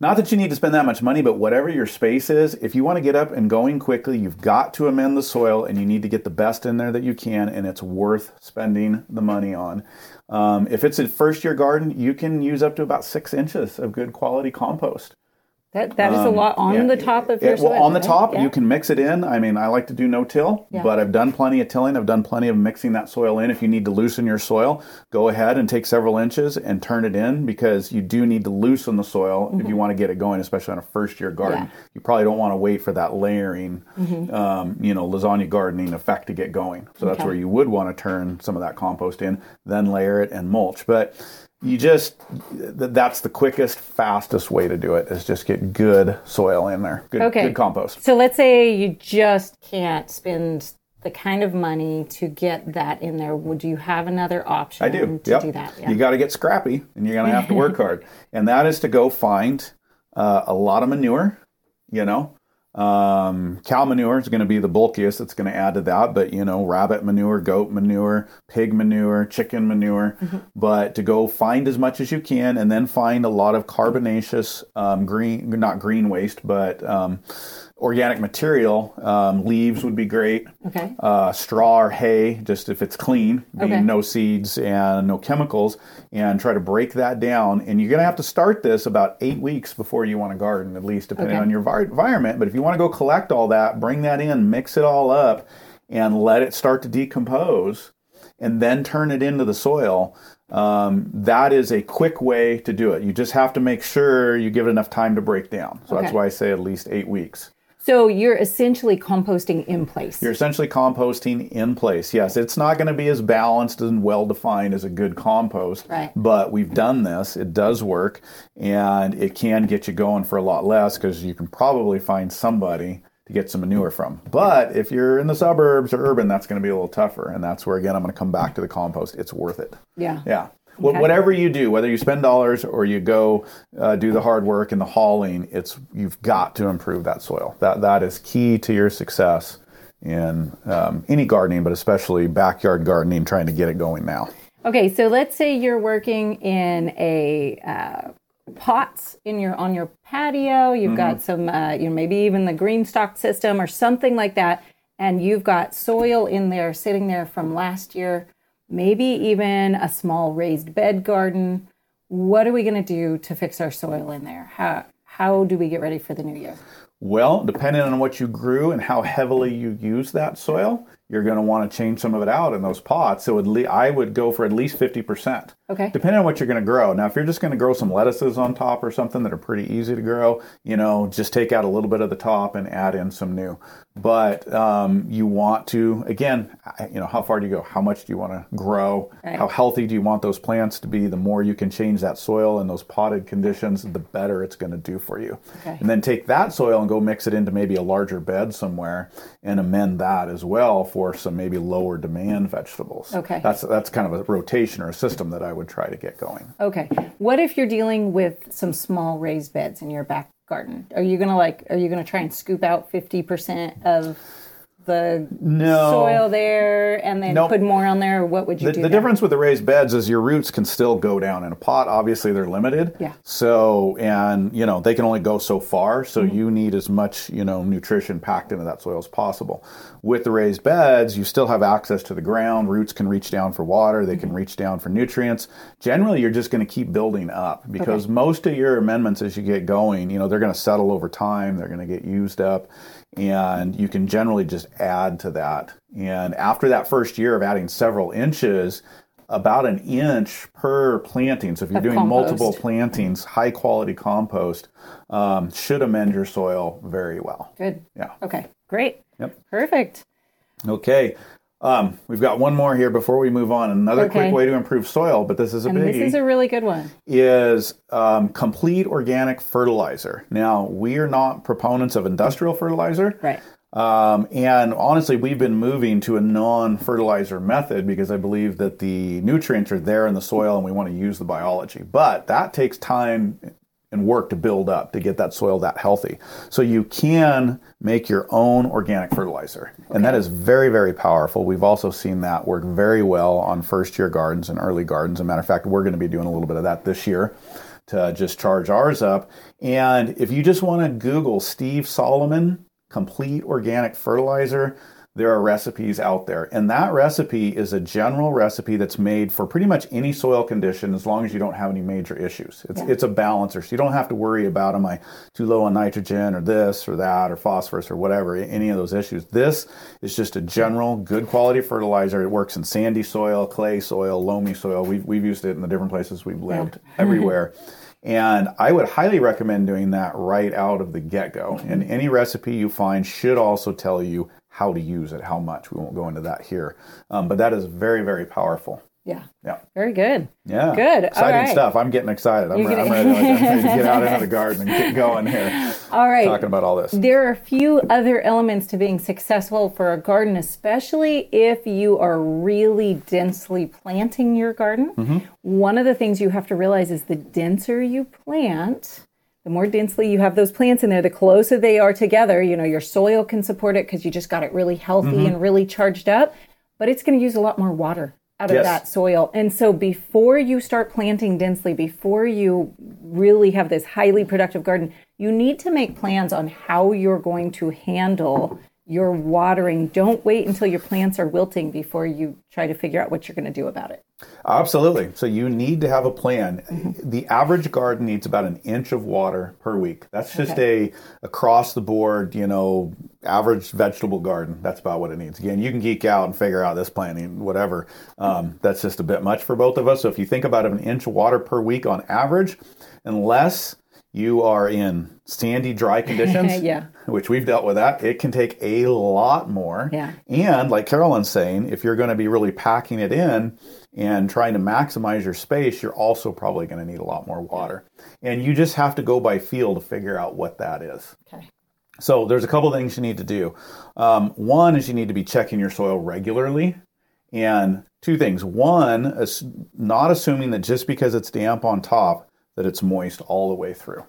B: not that you need to spend that much money, but whatever your space is, if you want to get up and going quickly, you've got to amend the soil and you need to get the best in there that you can, and it's worth spending the money on. Um, if it's a first year garden, you can use up to about six inches of good quality compost.
C: That that is um, a lot on yeah, the top of your
B: it, well, on the top, yeah. you can mix it in. I mean, I like to do no till, yeah. but I've done plenty of tilling. I've done plenty of mixing that soil in. If you need to loosen your soil, go ahead and take several inches and turn it in because you do need to loosen the soil mm-hmm. if you want to get it going, especially on a first year garden. You probably don't want to wait for that layering, mm-hmm. um, you know, lasagna gardening effect to get going. So that's okay. where you would want to turn some of that compost in, then layer it and mulch. But you just that's the quickest fastest way to do it is just get good soil in there. Good, okay. good compost.
C: So let's say you just can't spend the kind of money to get that in there. Would you have another option
B: i do.
C: to
B: yep.
C: do that?
B: Yeah. you got to get scrappy and you're going to have to work [laughs] hard. And that is to go find uh, a lot of manure you know um, cow manure is going to be the bulkiest. It's going to add to that, but you know, rabbit manure, goat manure, pig manure, chicken manure. Mm-hmm. But to go find as much as you can, and then find a lot of carbonaceous um, green, not green waste, but um, organic material. Um, leaves would be great.
C: Okay.
B: Uh, straw or hay, just if it's clean, okay. no seeds and no chemicals, and try to break that down. And you're going to have to start this about eight weeks before you want to garden, at least depending okay. on your environment. But if you want to go collect all that, bring that in, mix it all up, and let it start to decompose, and then turn it into the soil. Um, that is a quick way to do it. You just have to make sure you give it enough time to break down. So okay. that's why I say at least eight weeks.
C: So you're essentially composting in place.
B: You're essentially composting in place. Yes, it's not going to be as balanced and well defined as a good compost.
C: Right.
B: But we've done this. It does work, and it can get you going for a lot less because you can probably find somebody to get some manure from. But if you're in the suburbs or urban, that's going to be a little tougher, and that's where again I'm going to come back to the compost. It's worth it.
C: Yeah.
B: Yeah. Okay. Whatever you do, whether you spend dollars or you go uh, do the hard work and the hauling, it's you've got to improve that soil. That that is key to your success in um, any gardening, but especially backyard gardening, trying to get it going now.
C: Okay, so let's say you're working in a uh, pots in your on your patio. You've mm-hmm. got some, uh, you know, maybe even the GreenStalk system or something like that, and you've got soil in there sitting there from last year maybe even a small raised bed garden. What are we going to do to fix our soil in there? How, how do we get ready for the new year?
B: Well, depending on what you grew and how heavily you use that soil, you're going to want to change some of it out in those pots. So le- I would go for at least 50%.
C: Okay.
B: Depending on what you're going to grow. Now, if you're just going to grow some lettuces on top or something that are pretty easy to grow, you know, just take out a little bit of the top and add in some new. But um, you want to, again, you know, how far do you go? How much do you want to grow? Right. How healthy do you want those plants to be? The more you can change that soil in those potted conditions, the better it's going to do for you. Okay. And then take that soil and go mix it into maybe a larger bed somewhere and amend that as well for some maybe lower demand vegetables.
C: Okay.
B: That's that's kind of a rotation or a system that I would try to get going.
C: Okay. What if you're dealing with some small raised beds in your back garden? Are you to like are you to try and scoop out 50% of the no. soil there and then nope. put more on there? what would you
B: the,
C: do?
B: The there? difference with the raised beds is your roots can still go down in a pot. Obviously, they're limited.
C: Yeah.
B: So, and you know, they can only go so far. So mm-hmm. you need as much, you know, nutrition packed into that soil as possible. With the raised beds, you still have access to the ground. Roots can reach down for water. They mm-hmm. can reach down for nutrients. Generally, you're just going to keep building up because okay. most of your amendments as you get going, you know, they're going to settle over time. They're going to get used up and you can generally just add to that. And after that first year of adding several inches, about an inch per planting. So if you're doing compost. multiple plantings, high quality compost um, should amend your soil very well.
C: Good.
B: Yeah.
C: Okay. Great.
B: Yep.
C: Perfect.
B: Okay. Um, we've got one more here before we move on. Another okay. quick way to improve soil, but this is a
C: and
B: biggie.
C: This is a really good one.
B: Is um, complete organic fertilizer. Now we are not proponents of industrial fertilizer,
C: right?
B: Um, and honestly, we've been moving to a non-fertilizer method because I believe that the nutrients are there in the soil, and we want to use the biology. But that takes time and work to build up to get that soil that healthy. So you can make your own organic fertilizer. Okay. And that is very, very powerful. We've also seen that work very well on first year gardens and early gardens. As a matter of fact, we're going to be doing a little bit of that this year to just charge ours up. And if you just want to Google Steve Solomon complete organic fertilizer, there are recipes out there. And that recipe is a general recipe that's made for pretty much any soil condition as long as you don't have any major issues. It's, yeah. it's a balancer. So you don't have to worry about am I too low on nitrogen or this or that or phosphorus or whatever, any of those issues. This is just a general good quality fertilizer. It works in sandy soil, clay soil, loamy soil. We've, we've used it in the different places we've lived, yeah. everywhere. [laughs] And I would highly recommend doing that right out of the get go. And any recipe you find should also tell you how to use it, how much. We won't go into that here. Um, but that is very, very powerful.
C: Yeah.
B: Yeah.
C: Very good.
B: Yeah.
C: Good.
B: Exciting stuff. I'm getting excited. I'm, ready, I'm ready to get out into the [laughs] garden and get going here. [laughs]
C: All right.
B: Talking about all this.
C: There are a few other elements to being successful for a garden, especially if you are really densely planting your garden. Mm-hmm. One of the things you have to realize is the denser you plant, the more densely you have those plants in there, the closer they are together. You know, your soil can support it because you just got it really healthy mm-hmm. and really charged up, but it's going to use a lot more water out of yes. that soil. And so before you start planting densely, before you really have this highly productive garden, you need to make plans on how you're going to handle your watering. Don't wait until your plants are wilting before you try to figure out what you're going to do about it.
B: Absolutely. So you need to have a plan. Mm-hmm. The average garden needs about an inch of water per week. That's just okay. a across the board, you know, average vegetable garden. That's about what it needs. Again, you can geek out and figure out this planting, whatever. Um, that's just a bit much for both of us. So if you think about an inch of water per week on average, unless you are in sandy, dry [laughs] conditions,
C: yeah.
B: which we've dealt with that, it can take a lot more.
C: Yeah.
B: And like Carolyn's saying, if you're going to be really packing it in and trying to maximize your space, you're also probably going to need a lot more water. And you just have to go by feel to figure out what that is.
C: Okay.
B: So there's a couple things you need to do. Um, one is you need to be checking your soil regularly. And two things. One is not assuming that just because it's damp on top, that it's moist all the way through.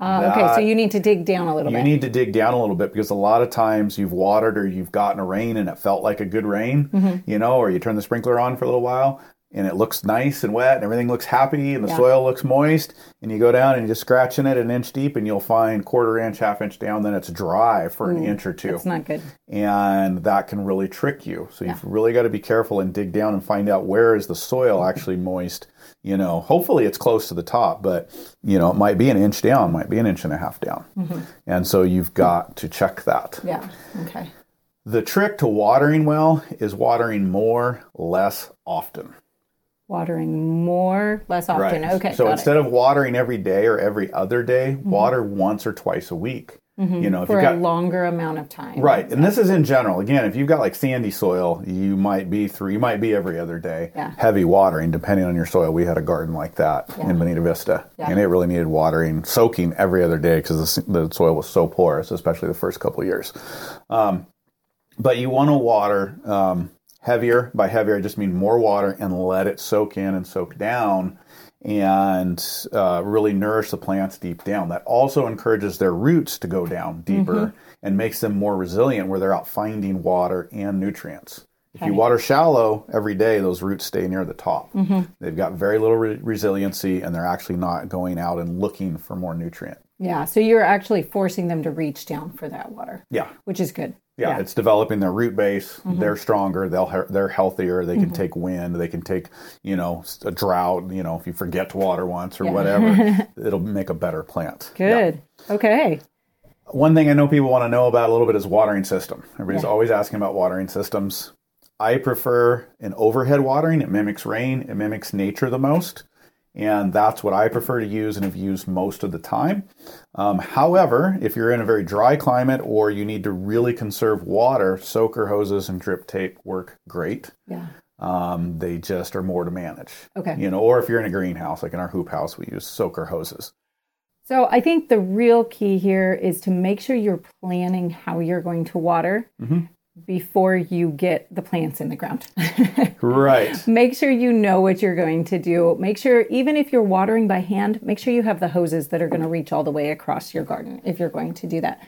C: Uh, okay, so you need to dig down a little
B: you
C: bit.
B: You need to dig down a little bit because a lot of times you've watered or you've gotten a rain and it felt like a good rain, mm-hmm. you know, or you turn the sprinkler on for a little while and it looks nice and wet and everything looks happy and the yeah. soil looks moist and you go down and you're just scratching it an inch deep and you'll find quarter inch half inch down then it's dry for Ooh, an inch or two
C: it's not good
B: and that can really trick you so yeah. you've really got to be careful and dig down and find out where is the soil actually moist you know hopefully it's close to the top but you know it might be an inch down might be an inch and a half down mm-hmm. and so you've got to check that
C: yeah okay
B: the trick to watering well is watering more less often
C: watering more less often
B: right.
C: okay
B: so instead it. of watering every day or every other day mm-hmm. water once or twice a week
C: mm-hmm. you know for got, a longer amount of time
B: right and this is in general again if you've got like sandy soil you might be through. you might be every other day
C: yeah.
B: heavy watering depending on your soil we had a garden like that yeah. in bonita vista yeah. and it really needed watering soaking every other day because the, the, soil was so porous especially the first couple years um, but you want to water um, heavier. By heavier, I just mean more water and let it soak in and soak down and uh, really nourish the plants deep down. That also encourages their roots to go down deeper mm-hmm. and makes them more resilient where they're out finding water and nutrients. If you water shallow every day, those roots stay near the top. Mm-hmm. They've got very little re- resiliency and they're actually not going out and looking for more nutrient.
C: Yeah, so you're actually forcing them to reach down for that water.
B: Yeah.
C: Which is good.
B: Yeah, yeah. it's developing their root base. Mm-hmm. They're stronger. They'll they're healthier. They can mm-hmm. take wind. They can take you know a drought. You know if you forget to water once or yeah. whatever, [laughs] it'll make a better plant.
C: Good. Yeah. Okay.
B: One thing I know people want to know about a little bit is watering system. Everybody's always asking about watering systems. I prefer an overhead watering. It mimics rain. It mimics nature the most and that's what I prefer to use and have used most of the time. Um, however, if you're in a very dry climate or you need to really conserve water, soaker hoses and drip tape work great.
C: Yeah.
B: Um, they just are more to manage.
C: Okay.
B: You know, or if you're in a greenhouse, like in our hoop house, we use soaker hoses.
C: So I think the real key here is to make sure you're planning how you're going to water. Mm-hmm before you get the plants in the ground. [laughs]
B: right.
C: Make sure you know what you're going to do. Make sure, even if you're watering by hand, make sure you have the hoses that are going to reach all the way across your garden if you're going to do that.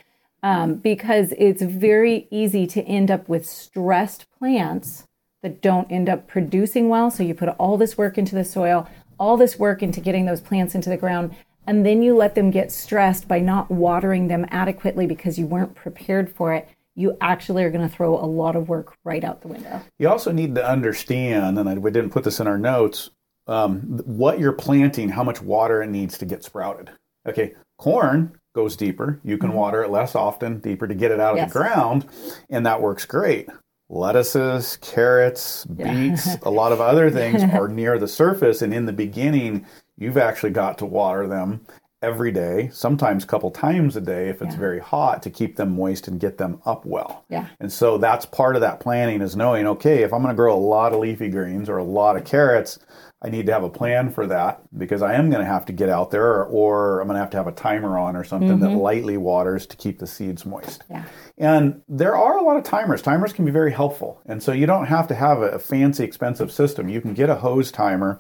C: Um, because it's very easy to end up with stressed plants that don't end up producing well. So you put all this work into the soil, all this work into getting those plants into the ground, and then you let them get stressed by not watering them adequately because you weren't prepared for it you actually are going to throw a lot of work right out the window.
B: You also need to understand, and I, we didn't put this in our notes, um, what you're planting, how much water it needs to get sprouted. Okay, corn goes deeper. You can mm-hmm. water it less often, deeper to get it out yes. of the ground, and that works great. Lettuces, carrots, beets, yeah. [laughs] a lot of other things [laughs] are near the surface, and in the beginning, you've actually got to water them every day, sometimes a couple times a day if it's yeah. very hot to keep them moist and get them up well.
C: Yeah.
B: And so that's part of that planning is knowing, okay, if I'm going to grow a lot of leafy greens or a lot of carrots, I need to have a plan for that because I am going to have to get out there or, or I'm going to have to have a timer on or something mm-hmm. that lightly waters to keep the seeds moist.
C: Yeah.
B: And there are a lot of timers. Timers can be very helpful. And so you don't have to have a, a fancy, expensive system. You can get a hose timer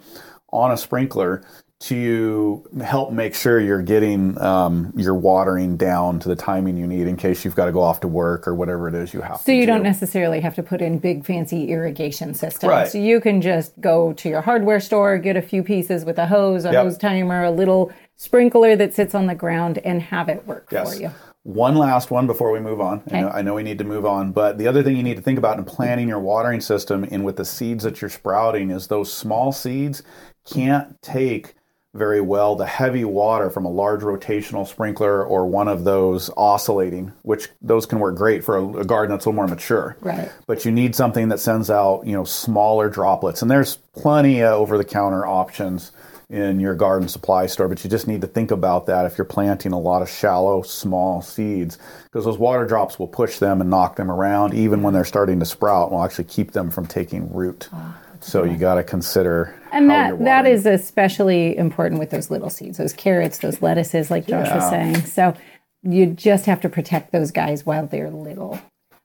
B: on a sprinkler to help make sure you're getting um, your watering down to the timing you need in case you've got to go off to work or whatever it is you have
C: so you
B: do.
C: don't necessarily have to put in big fancy irrigation systems
B: right.
C: so you can just go to your hardware store get a few pieces with a hose a yep. hose timer a little sprinkler that sits on the ground and have it work yes. for you
B: one last one before we move on. Okay. I, know, I know we need to move on, but the other thing you need to think about in planning your watering system and with the seeds that you're sprouting is those small seeds can't take very well the heavy water from a large rotational sprinkler or one of those oscillating, which those can work great for a, a garden that's a little more mature.
C: Right.
B: But you need something that sends out, you know, smaller droplets. And there's plenty of over the counter options in your garden supply store, but you just need to think about that if you're planting a lot of shallow, small seeds, because those water drops will push them and knock them around, even when they're starting to sprout, will actually keep them from taking root. Oh. So you got to consider.
C: And that that is especially important with those little seeds, those carrots, those lettuces, like Josh yeah. was saying. So you just have to protect those guys while they're little.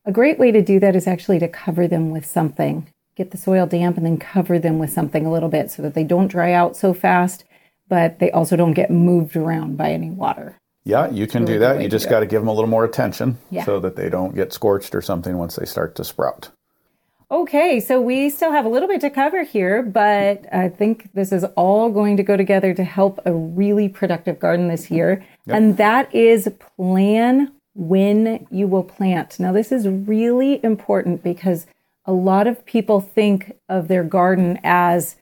C: A great way to do that is actually to cover them with something. Get the soil damp and then cover them with something a little bit so that they don't dry out so fast, but they also don't get moved around by any water.
B: Yeah, you can really do that. You just got to give them a little more attention
C: yeah.
B: so that they don't get scorched or something once they start to sprout.
C: Okay, so we still have a little bit to cover here, but I think this is all going to go together to help a really productive garden this year. Yep. And that is plan when you will plant. Now, this is really important because a lot of people think of their garden as,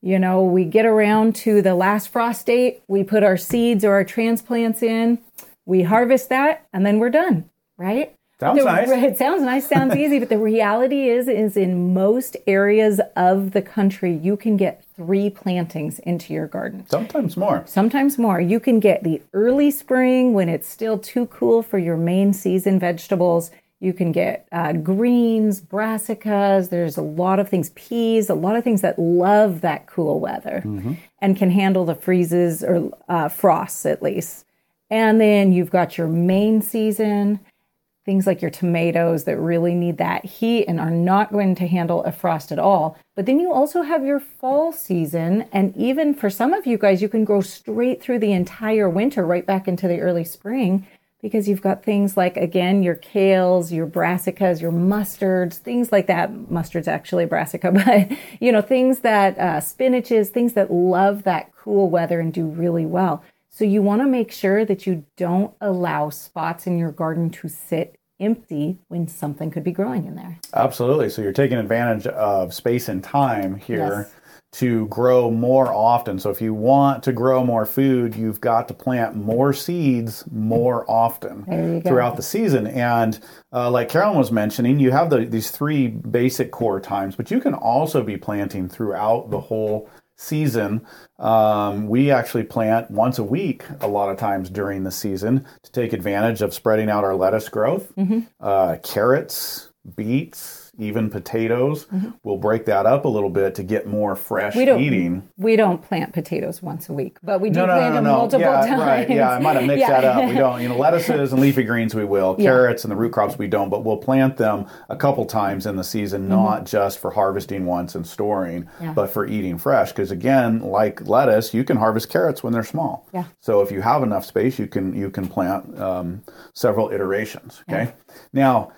C: you know, we get around to the last frost date, we put our seeds or our transplants in, we harvest that, and then we're done, right?
B: Sounds the, nice.
C: It sounds nice, sounds easy, but the reality is, is in most areas of the country, you can get three plantings into your garden.
B: Sometimes more.
C: Sometimes more. You can get the early spring when it's still too cool for your main season vegetables. You can get uh, greens, brassicas. There's a lot of things, peas, a lot of things that love that cool weather mm-hmm. and can handle the freezes or uh, frosts at least. And then you've got your main season things like your tomatoes that really need that heat and are not going to handle a frost at all. But then you also have your fall season. And even for some of you guys, you can grow straight through the entire winter, right back into the early spring, because you've got things like, again, your kales, your brassicas, your mustards, things like that. Mustard's actually brassica, [laughs] but, you know, things that, uh, spinaches, things that love that cool weather and do really well. So you want to make sure that you don't allow spots in your garden to sit empty when something could be growing in there.
B: Absolutely. So you're taking advantage of space and time here. Yes. To grow more often. So, if you want to grow more food, you've got to plant more seeds more often throughout the season. And, uh, like Carolyn was mentioning, you have the, these three basic core times, but you can also be planting throughout the whole season, um, we actually plant once a week a lot of times during the season to take advantage of spreading out our lettuce growth, mm-hmm. uh, carrots, beets, even potatoes. Mm-hmm. We'll break that up a little bit to get more fresh
C: we don't,
B: eating.
C: We don't plant potatoes once a week, but we do
B: no, no,
C: plant
B: no,
C: them multiple
B: yeah,
C: times.
B: Right. Yeah, I might have mixed yeah. that up. We don't, you know, [laughs] lettuces and leafy greens we will. Carrots yeah. and the root crops we don't, but we'll plant them a couple times in the season, mm-hmm. not just for harvesting once and storing, but for eating fresh. Because again, like lettuce, you can harvest carrots when they're small.
C: Yeah.
B: So if you have enough space, you can you can plant um, several iterations. Okay. Now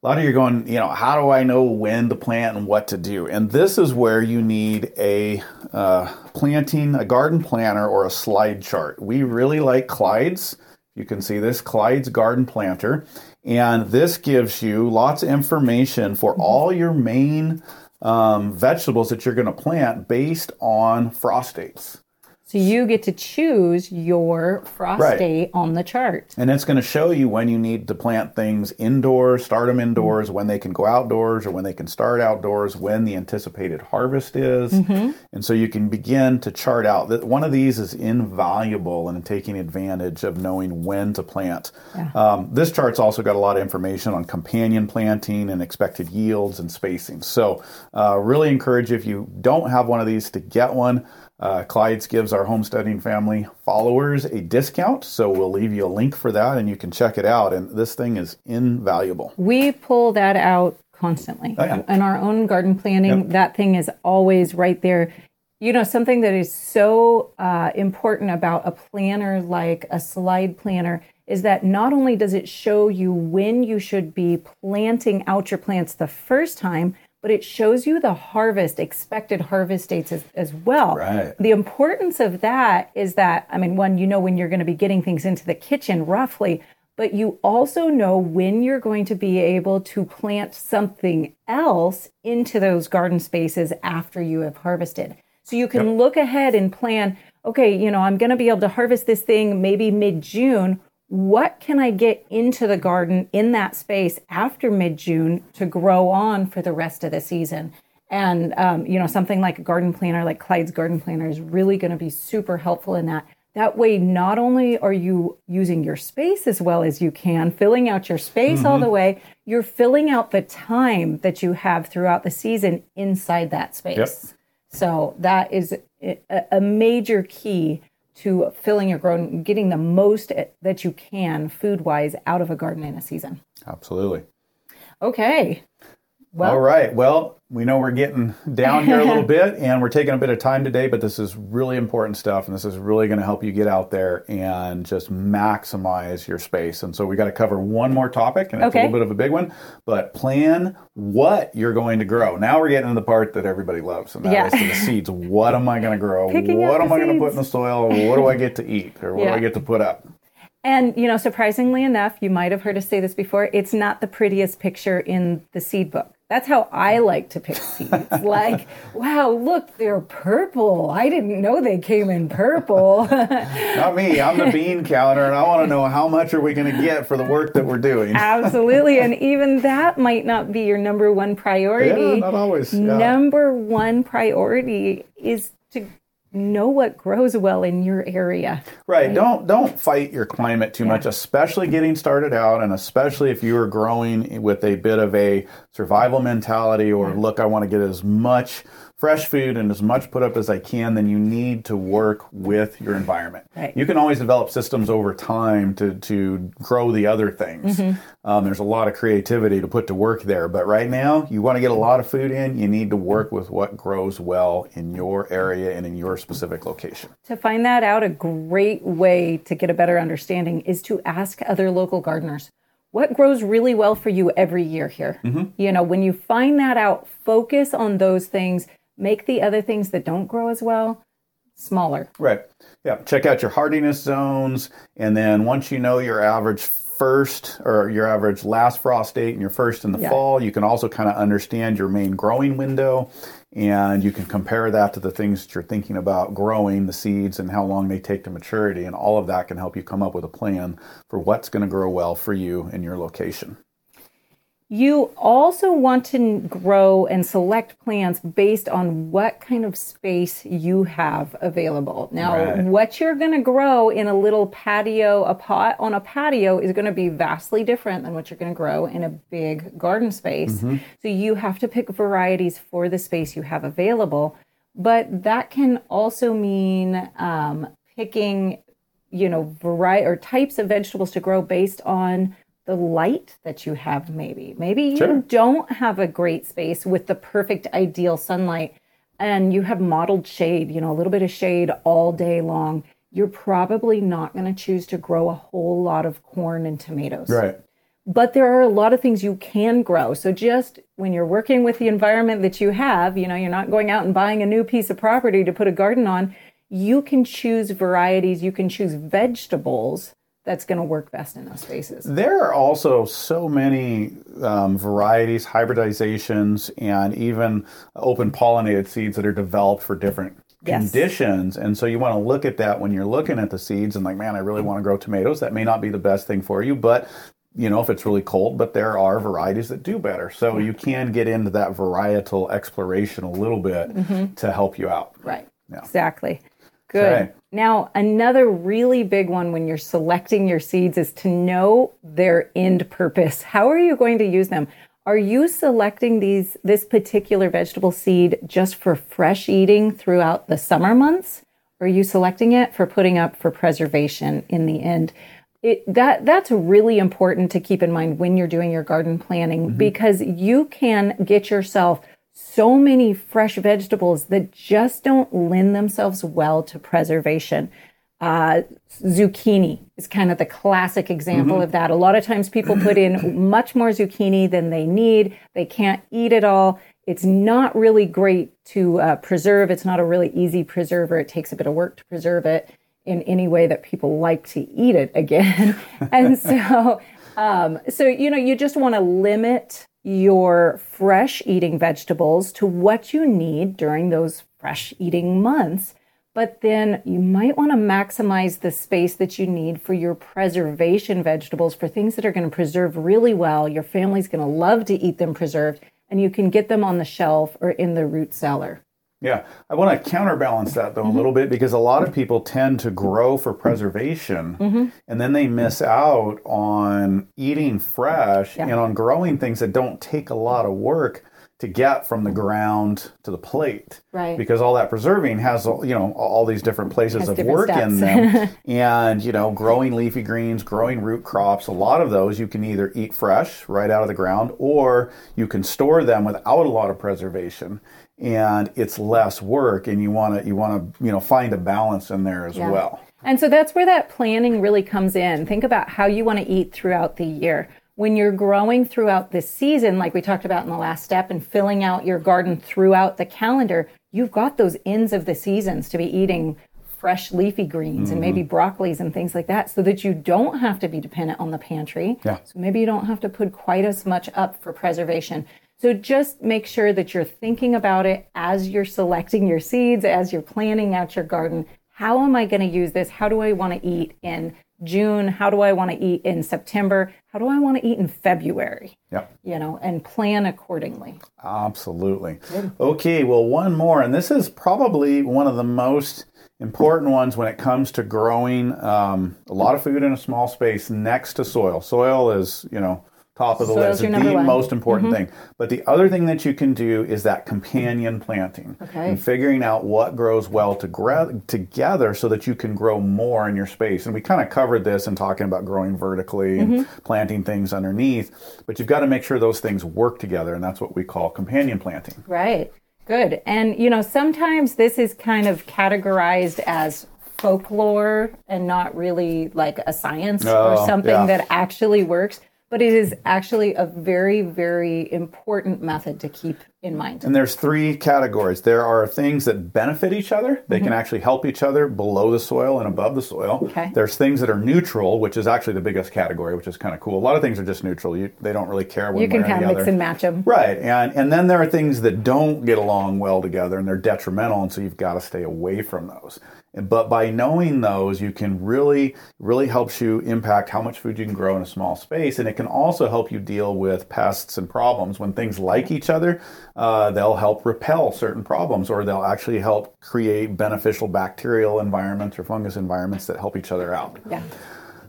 B: a lot of you are going, you know, how do I know when to plant and what to do? And this is where you need a uh, planting, a garden planner or a slide chart. We really like Clyde's. You can see this Clyde's Garden Planner. And this gives you lots of information for mm-hmm. all your main um, vegetables that you're going to plant based on frost dates.
C: So you get to choose your frost right. date on the chart.
B: And it's going to show you when you need to plant things indoors, start them indoors, mm-hmm. when they can go outdoors or when they can start outdoors, when the anticipated harvest is. Mm-hmm. And so you can begin to chart out that one of these is invaluable in taking advantage of knowing when to plant. Yeah. Um, this chart's also got a lot of information on companion planting and expected yields and spacing. So uh, really encourage if you don't have one of these to get one. Uh, Clyde's gives our homesteading family followers a discount, so we'll leave you a link for that and you can check it out. And this thing is invaluable.
C: We pull that out constantly oh, yeah. in our own garden planning. Yep. That thing is always right there. You know, something that is so uh, important about a planner like a slide planner is that not only does it show you when you should be planting out your plants the first time, but it shows you the harvest, expected harvest dates as, as well.
B: Right.
C: The importance of that is that, I mean, one, you know when you're going to be getting things into the kitchen roughly, but you also know when you're going to be able to plant something else into those garden spaces after you have harvested. So you can yep. look ahead and plan, okay, you know, I'm going to be able to harvest this thing maybe mid June what can I get into the garden in that space after mid June to grow on for the rest of the season? And, um, you know, something like a garden planner, like Clyde's garden planner, is really going to be super helpful in that. That way, not only are you using your space as well as you can, filling out your space mm-hmm. all the way, you're filling out the time that you have throughout the season inside that space. Yep. So that is a major key to filling your garden, getting the most that you can food wise out of a garden in a season.
B: Absolutely.
C: Okay.
B: Well, All right. Well, we know we're getting down here a little [laughs] bit and we're taking a bit of time today, but this is really important stuff and this is really going to help you get out there and just maximize your space. And so we got to cover one more topic and it's okay. a little bit of a big one, but plan what you're going to grow. Now we're getting to the part that everybody loves and that yeah. is the seeds. What am I going to grow? [laughs]
C: Picking
B: what am I
C: going
B: to put in the soil? What do I get to eat or what yeah. do I get to put up?
C: And, you know, surprisingly enough, you might have heard us say this before, it's not the prettiest picture in the seed book. That's how I like to pick seeds. [laughs] like, wow, look, they're purple. I didn't know they came in purple. [laughs]
B: Not me. I'm the bean counter, and I want to know how much are we going to get for the work that we're doing. [laughs]
C: Absolutely, and even that might not be your number one priority.
B: Yeah, not always. Yeah.
C: Number one priority is to know what grows well in your area.
B: Right. right. Don't don't fight your climate too yeah. much, especially getting started out and especially if you are growing with a bit of a survival mentality or yeah. look, I want to get as much fresh food and as much put up as I can, then you need to work with your environment. Right. You can always develop systems over time to, to grow the other things. Mm-hmm. Um, there's a lot of creativity to put to work there, but right now you want to get a lot of food in, you need to work with what grows well in your area and in your specific location.
C: To find that out, a great way to get a better understanding is to ask other local gardeners what grows really well for you every year here. Mm-hmm. You know, when you find that out, focus on those things make the other things that don't grow as well smaller.
B: Right. Yeah. Check out your hardiness zones. And then once you know your average first or your average last frost date and your first in the yeah. fall, you can also kind of understand your main growing window and you can compare that to the things that you're thinking about growing, the seeds and how long they take to maturity. And all of that can help you come up with a plan for what's going to grow well for you in your location.
C: You also want to grow and select plants based on what kind of space you have available. Now, right. what you're going to grow in a little patio, a pot on a patio is going to be vastly different than what you're going to grow in a big garden space. Mm-hmm. So you have to pick varieties for the space you have available. But that can also mean um, picking, you know, variety or types of vegetables to grow based on the light that you have maybe. Maybe sure. you don't have a great space with the perfect ideal sunlight and you have mottled shade you know a little bit of shade all day long. You're probably not going to choose to grow a whole lot of corn and tomatoes.
B: Right.
C: But there are a lot of things you can grow. So just when you're working with the environment that you have you know you're not going out and buying a new piece of property to put a garden on you can choose varieties you can choose vegetables that's going to work best in those spaces.
B: There are also so many um, varieties, hybridizations, and even open pollinated seeds that are developed for different yes. conditions. And so you want to look at that when you're looking at the seeds and like, man, I really want to grow tomatoes. That may not be the best thing for you, but you know, if it's really cold, but there are varieties that do better. So you can get into that varietal exploration a little bit mm-hmm. to help you out.
C: Right. Yeah. Exactly. Good. Okay. Now, another really big one when you're selecting your seeds is to know their end purpose. How are you going to use them? Are you selecting these this particular vegetable seed just for fresh eating throughout the summer months? Or are you selecting it for putting up for preservation in the end? It, that that's really important to keep in mind when you're doing your garden planning mm-hmm. because you can get yourself so many fresh vegetables that just don't lend themselves well to preservation. Uh, zucchini is kind of the classic example mm-hmm. of that. A lot of times people put in [clears throat] much more zucchini than they need. They can't eat it all. It's not really great to uh, preserve. It's not a really easy preserver. It takes a bit of work to preserve it in any way that people like to eat it again. [laughs] and so, [laughs] um, so you know, you just want to limit your fresh eating vegetables to what you need during those fresh eating months. But then you might want to maximize the space that you need for your preservation vegetables for things that are going to preserve really well. Your family's going to love to eat them preserved, and you can get them on the shelf or in the root cellar.
B: Yeah, I want to counterbalance that though mm-hmm. a little bit because a lot of people tend to grow for preservation mm-hmm. and then they miss out on eating fresh yeah. and on growing things that don't take a lot of work to get from the ground to the plate.
C: Right.
B: Because all that preserving has you know all these different places has of different work steps. in them. [laughs] and you know, growing leafy greens, growing root crops, a lot of those you can either eat fresh right out of the ground or you can store them without a lot of preservation and it's less work and you want to you want to you know find a balance in there as yeah. well
C: and so that's where that planning really comes in think about how you want to eat throughout the year when you're growing throughout the season like we talked about in the last step and filling out your garden throughout the calendar you've got those ends of the seasons to be eating fresh leafy greens mm-hmm. and maybe mm-hmm. broccolis and things like that so that you don't have to be dependent on the pantry
B: yeah.
C: so maybe you don't have to put quite as much up for preservation so just make sure that you're thinking about it as you're selecting your seeds, as you're planning out your garden. How am I going to use this? How do I want to eat in June? How do I want to eat in September? How do I want to eat in February?
B: Yeah.
C: You know, and plan accordingly.
B: Absolutely. Good. Okay, well, one more, and this is probably one of the most important ones when it comes to growing um, a lot of food in a small space next to soil. Soil is, you know, top of the list. Is the one. most important mm-hmm. thing. But the other thing that you can do is that companion planting.
C: Okay.
B: And figuring out what grows well to gra- together so that you can grow more in your space. And we kind of covered this in talking about growing vertically and mm-hmm. planting things underneath. But you've got to make sure those things work together. And that's what we call companion planting.
C: Right. Good. And, you know, sometimes this is kind of categorized as folklore and not really like a science oh, or something yeah. that actually works but it is actually a very, very important method to keep in mind.
B: And there's three categories. There are things that benefit each other. They mm-hmm. can actually help each other below the soil and above the soil.
C: Okay.
B: There's things that are neutral, which is actually the biggest category, which is kind of cool. A lot of things are just neutral. You, they don't really care one
C: you can
B: kind
C: of mix and match them.
B: Right. And and then there are things that don't get along well together and they're detrimental, and so you've got to stay away from those. But by knowing those, you can really, really helps you impact how much food you can grow in a small space. And it can also help you deal with pests and problems. When things like each other, uh, they'll help repel certain problems or they'll actually help create beneficial bacterial environments or fungus environments that help each other out.
C: Yeah.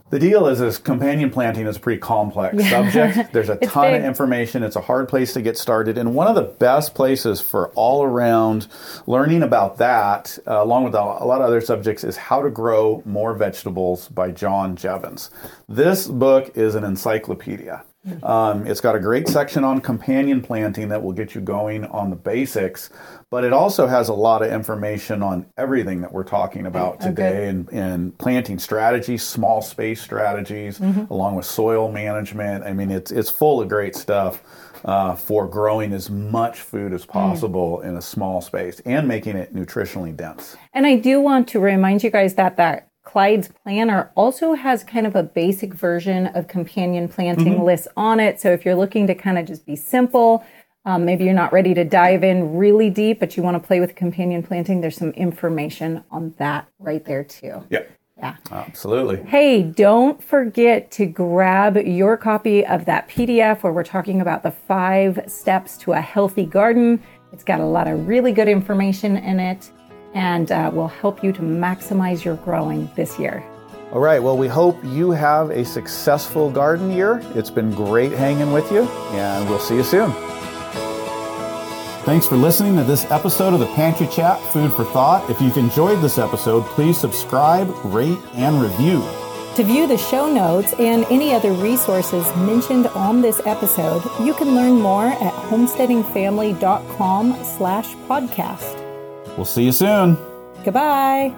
B: The deal is, is companion planting is a pretty complex subject. [laughs] There's a ton big. of information. It's a hard place to get started, and one of the best places for all around learning about that, uh, along with a lot of other subjects, is How to Grow More Vegetables by John Jeavons. This book is an encyclopedia. Um, it's got a great section on companion planting that will get you going on the basics, but it also has a lot of information on everything that we're talking about today and, and planting strategies, small space strategies, mm-hmm. along with soil management. I mean, it's it's full of great stuff. Uh, for growing as much food as mm. possible mm. in a small space and making it nutritionally dense.
C: And I do want to remind you guys that that Clyde's planner also has kind of a basic version of companion planting mm-hmm. lists on it. So if you're looking to kind of just be simple, um, maybe you're not ready to dive in really deep, but you want to play with companion planting, there's some information on that right there too.
B: Yeah.
C: Yeah.
B: Absolutely.
C: Hey, don't forget to grab your copy of that PDF where we're talking about the five steps to a healthy garden. It's got a lot of really good information in it and uh, will help you to maximize your growing this year.
B: All right. Well, we hope you have a successful garden year. It's been great hanging with you, and we'll see you soon. Thanks for listening to this episode of the Pantry Chat Food for Thought. If you've enjoyed this episode, please subscribe, rate, and review.
C: To view the show notes and any other resources mentioned on this episode, you can learn more at homesteadingfamily.com slash podcast.
B: We'll see you soon.
C: Goodbye.